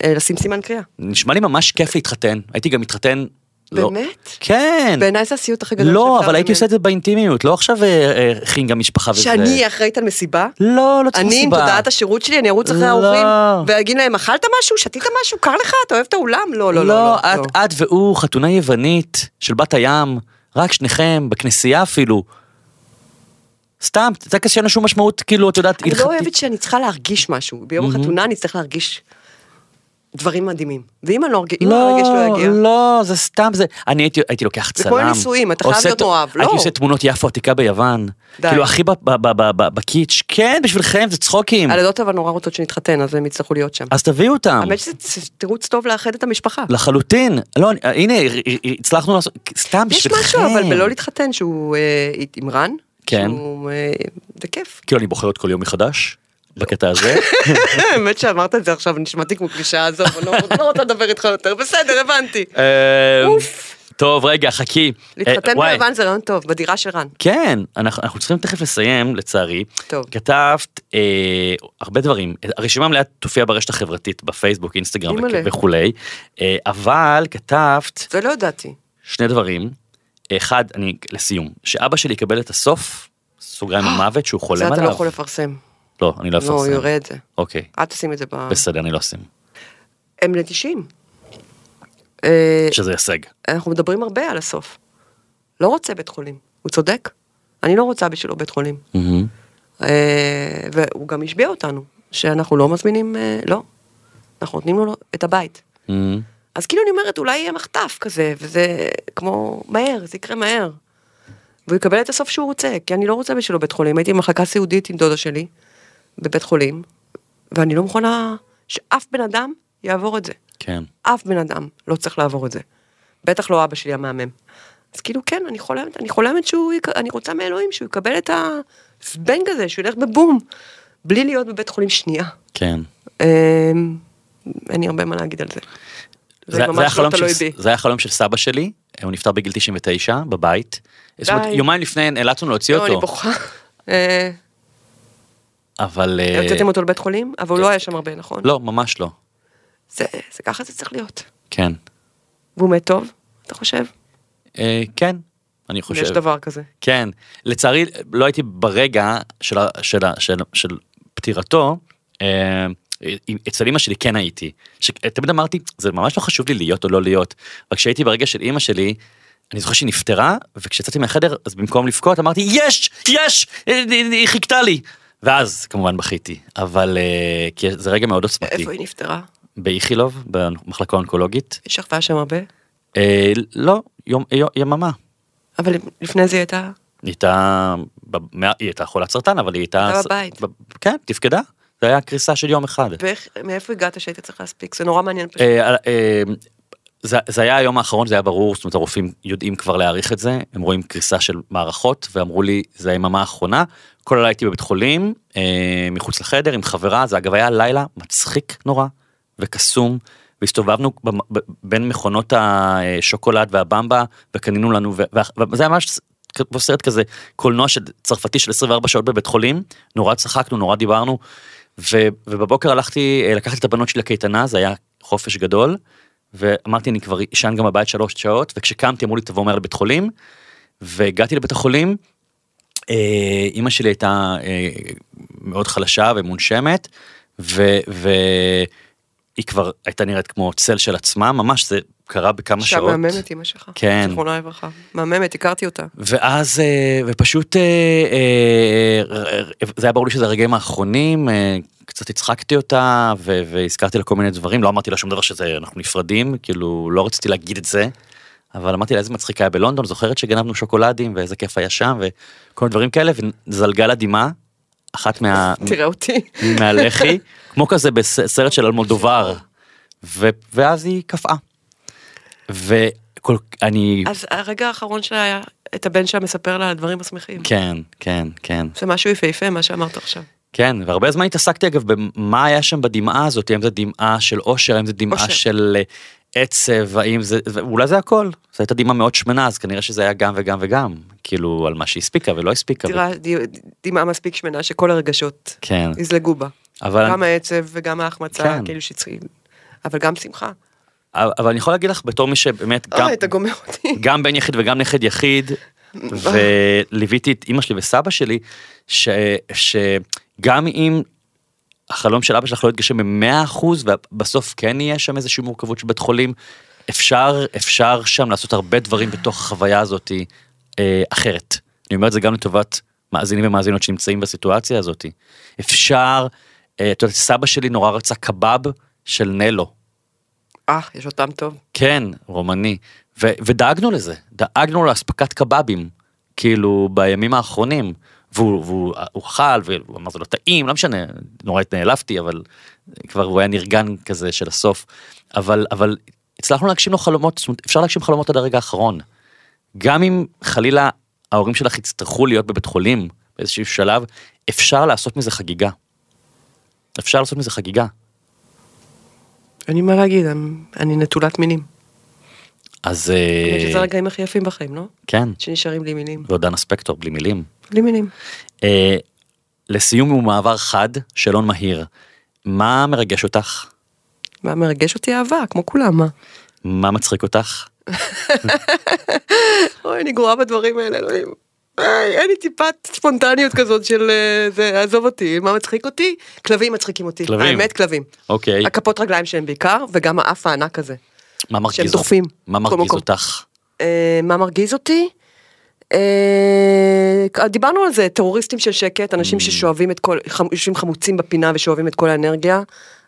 אה, לשים סימן קריאה. נשמע לי ממש כיף להתחתן, הייתי גם מתחתן. לא- באמת? כן. בעיניי זה הסיוט הכי גדול לא, אבל הייתי. עושה את זה באינטימיות, לא עכשיו אה, אה, חינגה משפחה וזה. שאני אחראית על מסיבה? לא, לא צריך אני עם. תודעת השירות שלי, אני ארוץ אחרי לא. ההורים, ואגיד להם, אכלת משהו? שתית משהו? קר לך? אתה אוהב את האולם? לא, לא, לא. לא, לא. את והוא, חתונה יוונית של בת הים, רק שניכם, בכנסייה אפילו. סתם, טקס שאין לו שום משמעות, כאילו, את יודעת, אני לא הלכתית. אוהבת שאני צריכה להרגיש משהו. ביום החתונה אני אצטרך להרגיש... דברים מדהימים. ואם אני לא ארג- אם הרגש לא יגיע, לא, זה סתם, זה, אני הייתי, הייתי לוקח זה צלם. כמו נישואים, אתה חייב להיות מאוהב, לא. הייתי עושה תמונות יפו עתיקה ביוון. די. כאילו הכי בקיץ', כן, בשבילכם, זה צחוקים. הילדות אבל נורא רוצות שנתחתן, אז הם יצטרכו להיות שם. אז תביאו אותם. האמת שזה תירוץ טוב לאחד את המשפחה. לחלוטין. לא, הנה, הצלחנו לעשות, סתם יש בשבילכם. משהו אבל בלא להתחתן שהוא אה, עם רן. כן. שהוא, אה, זה כיף. כאילו אני בוחרת כל יום מחדש, בקטע הזה. [laughs] האמת שאמרת את זה עכשיו, נשמעתי כמו קלישאה עזוב, לא לא רוצה לדבר איתך יותר, בסדר, הבנתי. [laughs] אוף. טוב, רגע, חכי. להתחתן אה, ביוון זה רעיון טוב, בדירה של רן. כן, אנחנו, צריכים תכף לסיים, לצערי. טוב. כתבת אה, הרבה דברים. הרשימה המלאה תופיע ברשת החברתית, בפייסבוק, אינסטגרם. וכולי. אבל כתבת זה לא ידעתי. שני דברים. אחד, אני, לסיום, שאבא שלי יקבל את הסוף, סוגריים [gasps] המוות, שהוא זה חולם אתה עליו. לא יכול לפרסם. לא, אני לא לא, אפרסם. יראה את זה. אוקיי, אל תשים את זה ב... בסדר, אני לא אשים. הם נטישים. אה, שזה הישג. אנחנו מדברים הרבה על הסוף. לא רוצה בית חולים, הוא צודק. אני לא רוצה בשבילו בית חולים. אה, והוא גם השביע אותנו, שאנחנו לא מזמינים, אה, לא. אנחנו נותנים לו את הבית. אז כאילו אני אומרת, אולי יהיה מחטף כזה, וזה כמו מהר, זה יקרה מהר. והוא יקבל את הסוף שהוא רוצה, כי אני לא רוצה בשבילו בית חולים. הייתי במחלקה סיעודית עם דודה שלי, בבית חולים, ואני לא מוכנה שאף בן אדם יעבור את זה. כן. אף בן אדם לא צריך לעבור את זה. בטח לא אבא שלי המהמם. אז כאילו כן, אני חולמת, אני חולמת שהוא, יק... אני רוצה מאלוהים שהוא יקבל את הזבנג הזה, שהוא ילך בבום, בלי להיות בבית חולים שנייה. כן. אמ, אין לי הרבה מה להגיד על זה. זה, זה זה, היה ממש לא חלום תלוי של, בי. זה היה חלום של סבא שלי, הוא נפטר בגיל 99 בבית. זאת אומרת, די. יומיים לפני נאלצנו להוציא לא, אני אותו, בוכה. אה, אבל אה, הוצאתם אותו לבית חולים, אבל הוא לא היה שם הרבה, נכון? לא, ממש לא. זה, זה ככה זה צריך להיות. כן. והוא מת טוב, אתה חושב? אה, כן, אני חושב. יש דבר כזה. כן. לצערי, לא הייתי ברגע של, של, של, של פטירתו. אה, אצל אמא שלי כן הייתי. שתמיד אמרתי, זה ממש לא חשוב לי להיות או לא להיות. רק כשהייתי ברגע של אמא שלי, אני זוכר שהיא נפטרה, וכשיצאתי מהחדר, אז במקום לבכות אמרתי, יש! יש! אה, היא חיכתה לי! ואז כמובן בכיתי, אבל אה, כי זה רגע מאוד עוצמתי. איפה היא נפטרה? באיכילוב, במחלקה האונקולוגית. היא שכבה שם הרבה? אה, לא, יום, יום, יממה. אבל לפני זה היא הייתה... היא הייתה, היא הייתה חולת סרטן, אבל היא הייתה... הייתה בבית. כן, תפקדה. זה היה קריסה של יום אחד. ואיך, מאיפה הגעת שהיית צריך להספיק? זה נורא מעניין פשוט. אה, אה, זה, זה היה היום האחרון, זה היה ברור, זאת אומרת הרופאים יודעים כבר להעריך את זה, הם רואים קריסה של מערכות, ואמרו לי, זה היממה האחרונה, כל הלילה הייתי בבית חולים, אה, מחוץ לחדר עם חברה, זה אגב היה לילה מצחיק נורא וקסום, והסתובבנו בין מכונות השוקולד והבמבה, וקנינו לנו, וזה היה ממש סרט כזה, קולנוע של צרפתי של 24 שעות בבית חולים, נורא צחקנו, נורא דיברנו, ו, ובבוקר הלכתי, אה, לקחתי את הבנות שלי לקייטנה, זה היה חופש גדול, ואמרתי אני כבר אשן גם בבית שלוש שעות, וכשקמתי אמרו לי תבוא מהר לבית חולים, והגעתי לבית החולים, אה, אימא שלי הייתה אה, מאוד חלשה ומונשמת, ו, והיא כבר הייתה נראית כמו צל של עצמה, ממש זה קרה בכמה אישה שעות. מהממת אמא שלך. כן. זכרונה לברכה. מהממת, הכרתי אותה. ואז, אה, ופשוט, אה, אה, זה היה ברור לי שזה הרגעים האחרונים, קצת הצחקתי אותה, והזכרתי לה כל מיני דברים, לא אמרתי לה שום דבר שזה, אנחנו נפרדים, כאילו, לא רציתי להגיד את זה, אבל אמרתי לה איזה מצחיק היה בלונדון, זוכרת שגנבנו שוקולדים, ואיזה כיף היה שם, וכל מיני דברים כאלה, וזלגה לה דמעה, אחת מה... [laughs] תראה אותי. מהלחי, כמו כזה בסרט של אלמודובר, ו- ואז היא קפאה. וכל, אני, אז הרגע האחרון שלה היה את הבן שלה מספר לה על הדברים השמחים. כן, כן, כן. זה משהו יפהפה, מה שאמרת עכשיו. כן, והרבה זמן התעסקתי אגב במה היה שם בדמעה הזאת, האם זה דמעה של אושר, האם זה דמעה. של אה, עצב, האם זה, ואולי זה הכל, זו הייתה דמעה מאוד שמנה, אז כנראה שזה היה גם וגם וגם, כאילו על מה שהספיקה ולא הספיקה. ו- תראה, ד- דמעה מספיק שמנה שכל הרגשות כן, יזלגו בה. אבל, גם העצב וגם ההחמצה, כן. כאילו שצריכים. אבל גם שמחה. אבל אני יכול להגיד לך בתור מי שבאמת גם, אוי, אתה גומר אותי. [laughs] גם בן יחיד וגם נכד יחיד, [laughs] וליוויתי את אימא שלי וסבא שלי, ש, שגם אם החלום של אבא שלך לא יתגשם במאה אחוז, ובסוף כן יהיה שם איזושהי מורכבות של בית חולים, אפשר, אפשר שם לעשות הרבה דברים בתוך החוויה הזאת אה, אחרת. אני אומר את זה גם לטובת מאזינים ומאזינות שנמצאים בסיטואציה הזאת. אפשר, אה, את יודעת, סבא שלי נורא רצה קבב של נלו. אה, יש עוד טעם טוב. כן, רומני. ו- ודאגנו לזה, דאגנו לאספקת קבבים, כאילו, בימים האחרונים. והוא, והוא הוא אכל, והוא אמר זה לא טעים, לא משנה, נורא נעלבתי, אבל כבר הוא היה נרגן כזה של הסוף. אבל, אבל הצלחנו להגשים לו חלומות, זאת אומרת, אפשר להגשים חלומות עד הרגע האחרון. גם אם חלילה ההורים שלך יצטרכו להיות בבית חולים באיזשהו שלב, אפשר לעשות מזה חגיגה. אפשר לעשות מזה חגיגה. אין לי מה להגיד, אני- אני נטולת מילים. אז שזה אה, הרגעים הכי יפים בחיים, לא? כן, שנשארים בלי מילים. ועוד דנה ספקטור בלי מילים. בלי מילים. אה, לסיום ומעבר חד, שאלון מהיר. מה מרגש אותך? מה מרגש אותי אהבה, כמו כולם, מה? מה מצחיק אותך? [laughs] אוי, אני גרועה בדברים האלה, אלוהים. אין לי טיפת ספונטניות כזאת של אה, זה, עזוב אותי, מה מצחיק אותי? כלבים מצחיקים אותי. כלבים. האמת, כלבים. אוקיי, הכפות רגליים שלהם בעיקר, וגם האף הענק הזה. מה שהם מרגיז דוחפים. מה מרגיז. אותך? אה, מה מרגיז אותי? אה, דיברנו על זה, טרוריסטים של שקט, אנשים Mm. ששואבים את כל, יושבים חמוצים בפינה ושואבים את כל האנרגיה.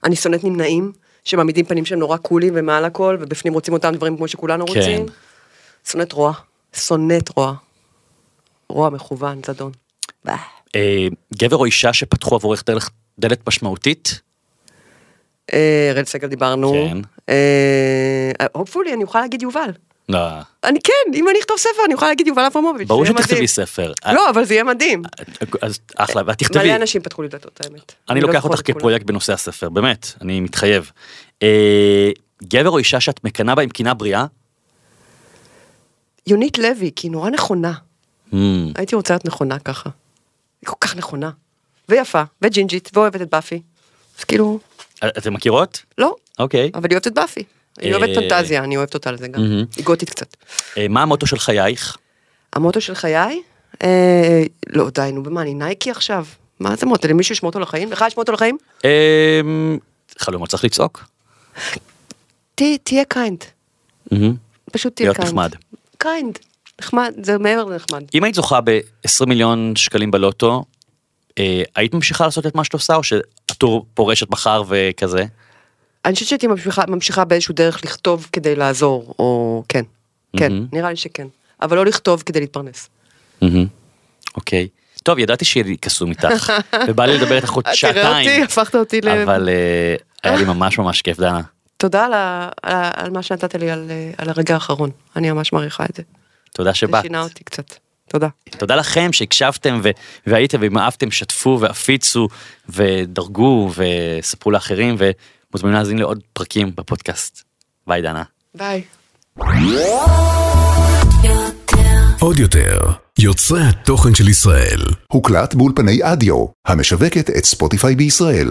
אני שונאת נמנעים, שמעמידים פנים שהם נורא קולים ומעל הכל, ובפנים רוצים אותם דברים כמו שכולנו כן. רוצים. שונאת רוע. שונאת רוע. רוע מכוון, זדון. אה, גבר או אישה שפתחו עבורך דלת, משמעותית? אה, אראל סגל דיברנו. כן. הופפולי, אני אוכל להגיד יובל. לא, אני כן, אם אני אכתוב ספר, אני יכולה להגיד יובל אברמוביץ'. ברור שתכתבי. ספר. לא, אבל זה יהיה מדהים. אז אחלה, ואת תכתבי. מלא אנשים פתחו לי דלתות, האמת. אני לא לוקח אותך. כפרויקט בנושא הספר, באמת, אני מתחייב. אה, גבר או אישה שאת מקנאה בה עם קינה בריאה? יונית לוי, כי היא נורא נכונה. Hmm, הייתי רוצה להיות נכונה ככה. היא כל כך נכונה. ויפה, וג'ינג'ית, ואוהבת את באפי. אז כאילו, אתם מכירות? לא, אוקיי. אבל היא אוהבת את באפי. היא אה, אוהבת פנטזיה, אני אוהבת אותה על זה גם. מהמם. היא גותית קצת. אה, מה המוטו של חייך? המוטו של חיי? אה, לא, די, נו, במה, אני נייקי עכשיו? מה זה מוטו? למישהו יש מוטו לחיים? לך יש מוטו לחיים? אה, חלומות צריך לצעוק. תה- תהיה kind. מהמם. פשוט תהיה להיות kind. נחמד. kind. נחמד, זה מעבר לנחמד. אם היית זוכה ב-20 מיליון שקלים בלוטו, אה, היית ממשיכה לעשות את מה שאת עושה, או שהטור פורשת מחר וכזה? אני חושבת שהייתי ממשיכה, ממשיכה באיזשהו דרך לכתוב כדי לעזור, או כן, כן, מהמם. נראה לי שכן. אבל לא לכתוב כדי להתפרנס. מהמם. אוקיי. טוב, ידעתי שיהיה לי קסום איתך, [laughs] ובא לי לדבר איתך עוד תראה אותי, שעתיים, הפכת אותי ל... אבל אה, היה לי ממש ממש כיף, דנה. תודה על, מה שנתת לי אה, על הרגע האחרון. אני ממש מעריכה את זה. תודה זה שבאת. שינה אותי קצת. תודה. תודה לכם שהקשבתם ו- והייתם ואם אהבתם שתפו והפיצו ודרגו וספרו לאחרים ומוזמנים להאזין לעוד פרקים בפודקאסט. ביי דנה. ביי. עוד יותר, יוצרי התוכן של ישראל. הוקלט באולפני אדיו, המשווקת את ספוטיפיי בישראל.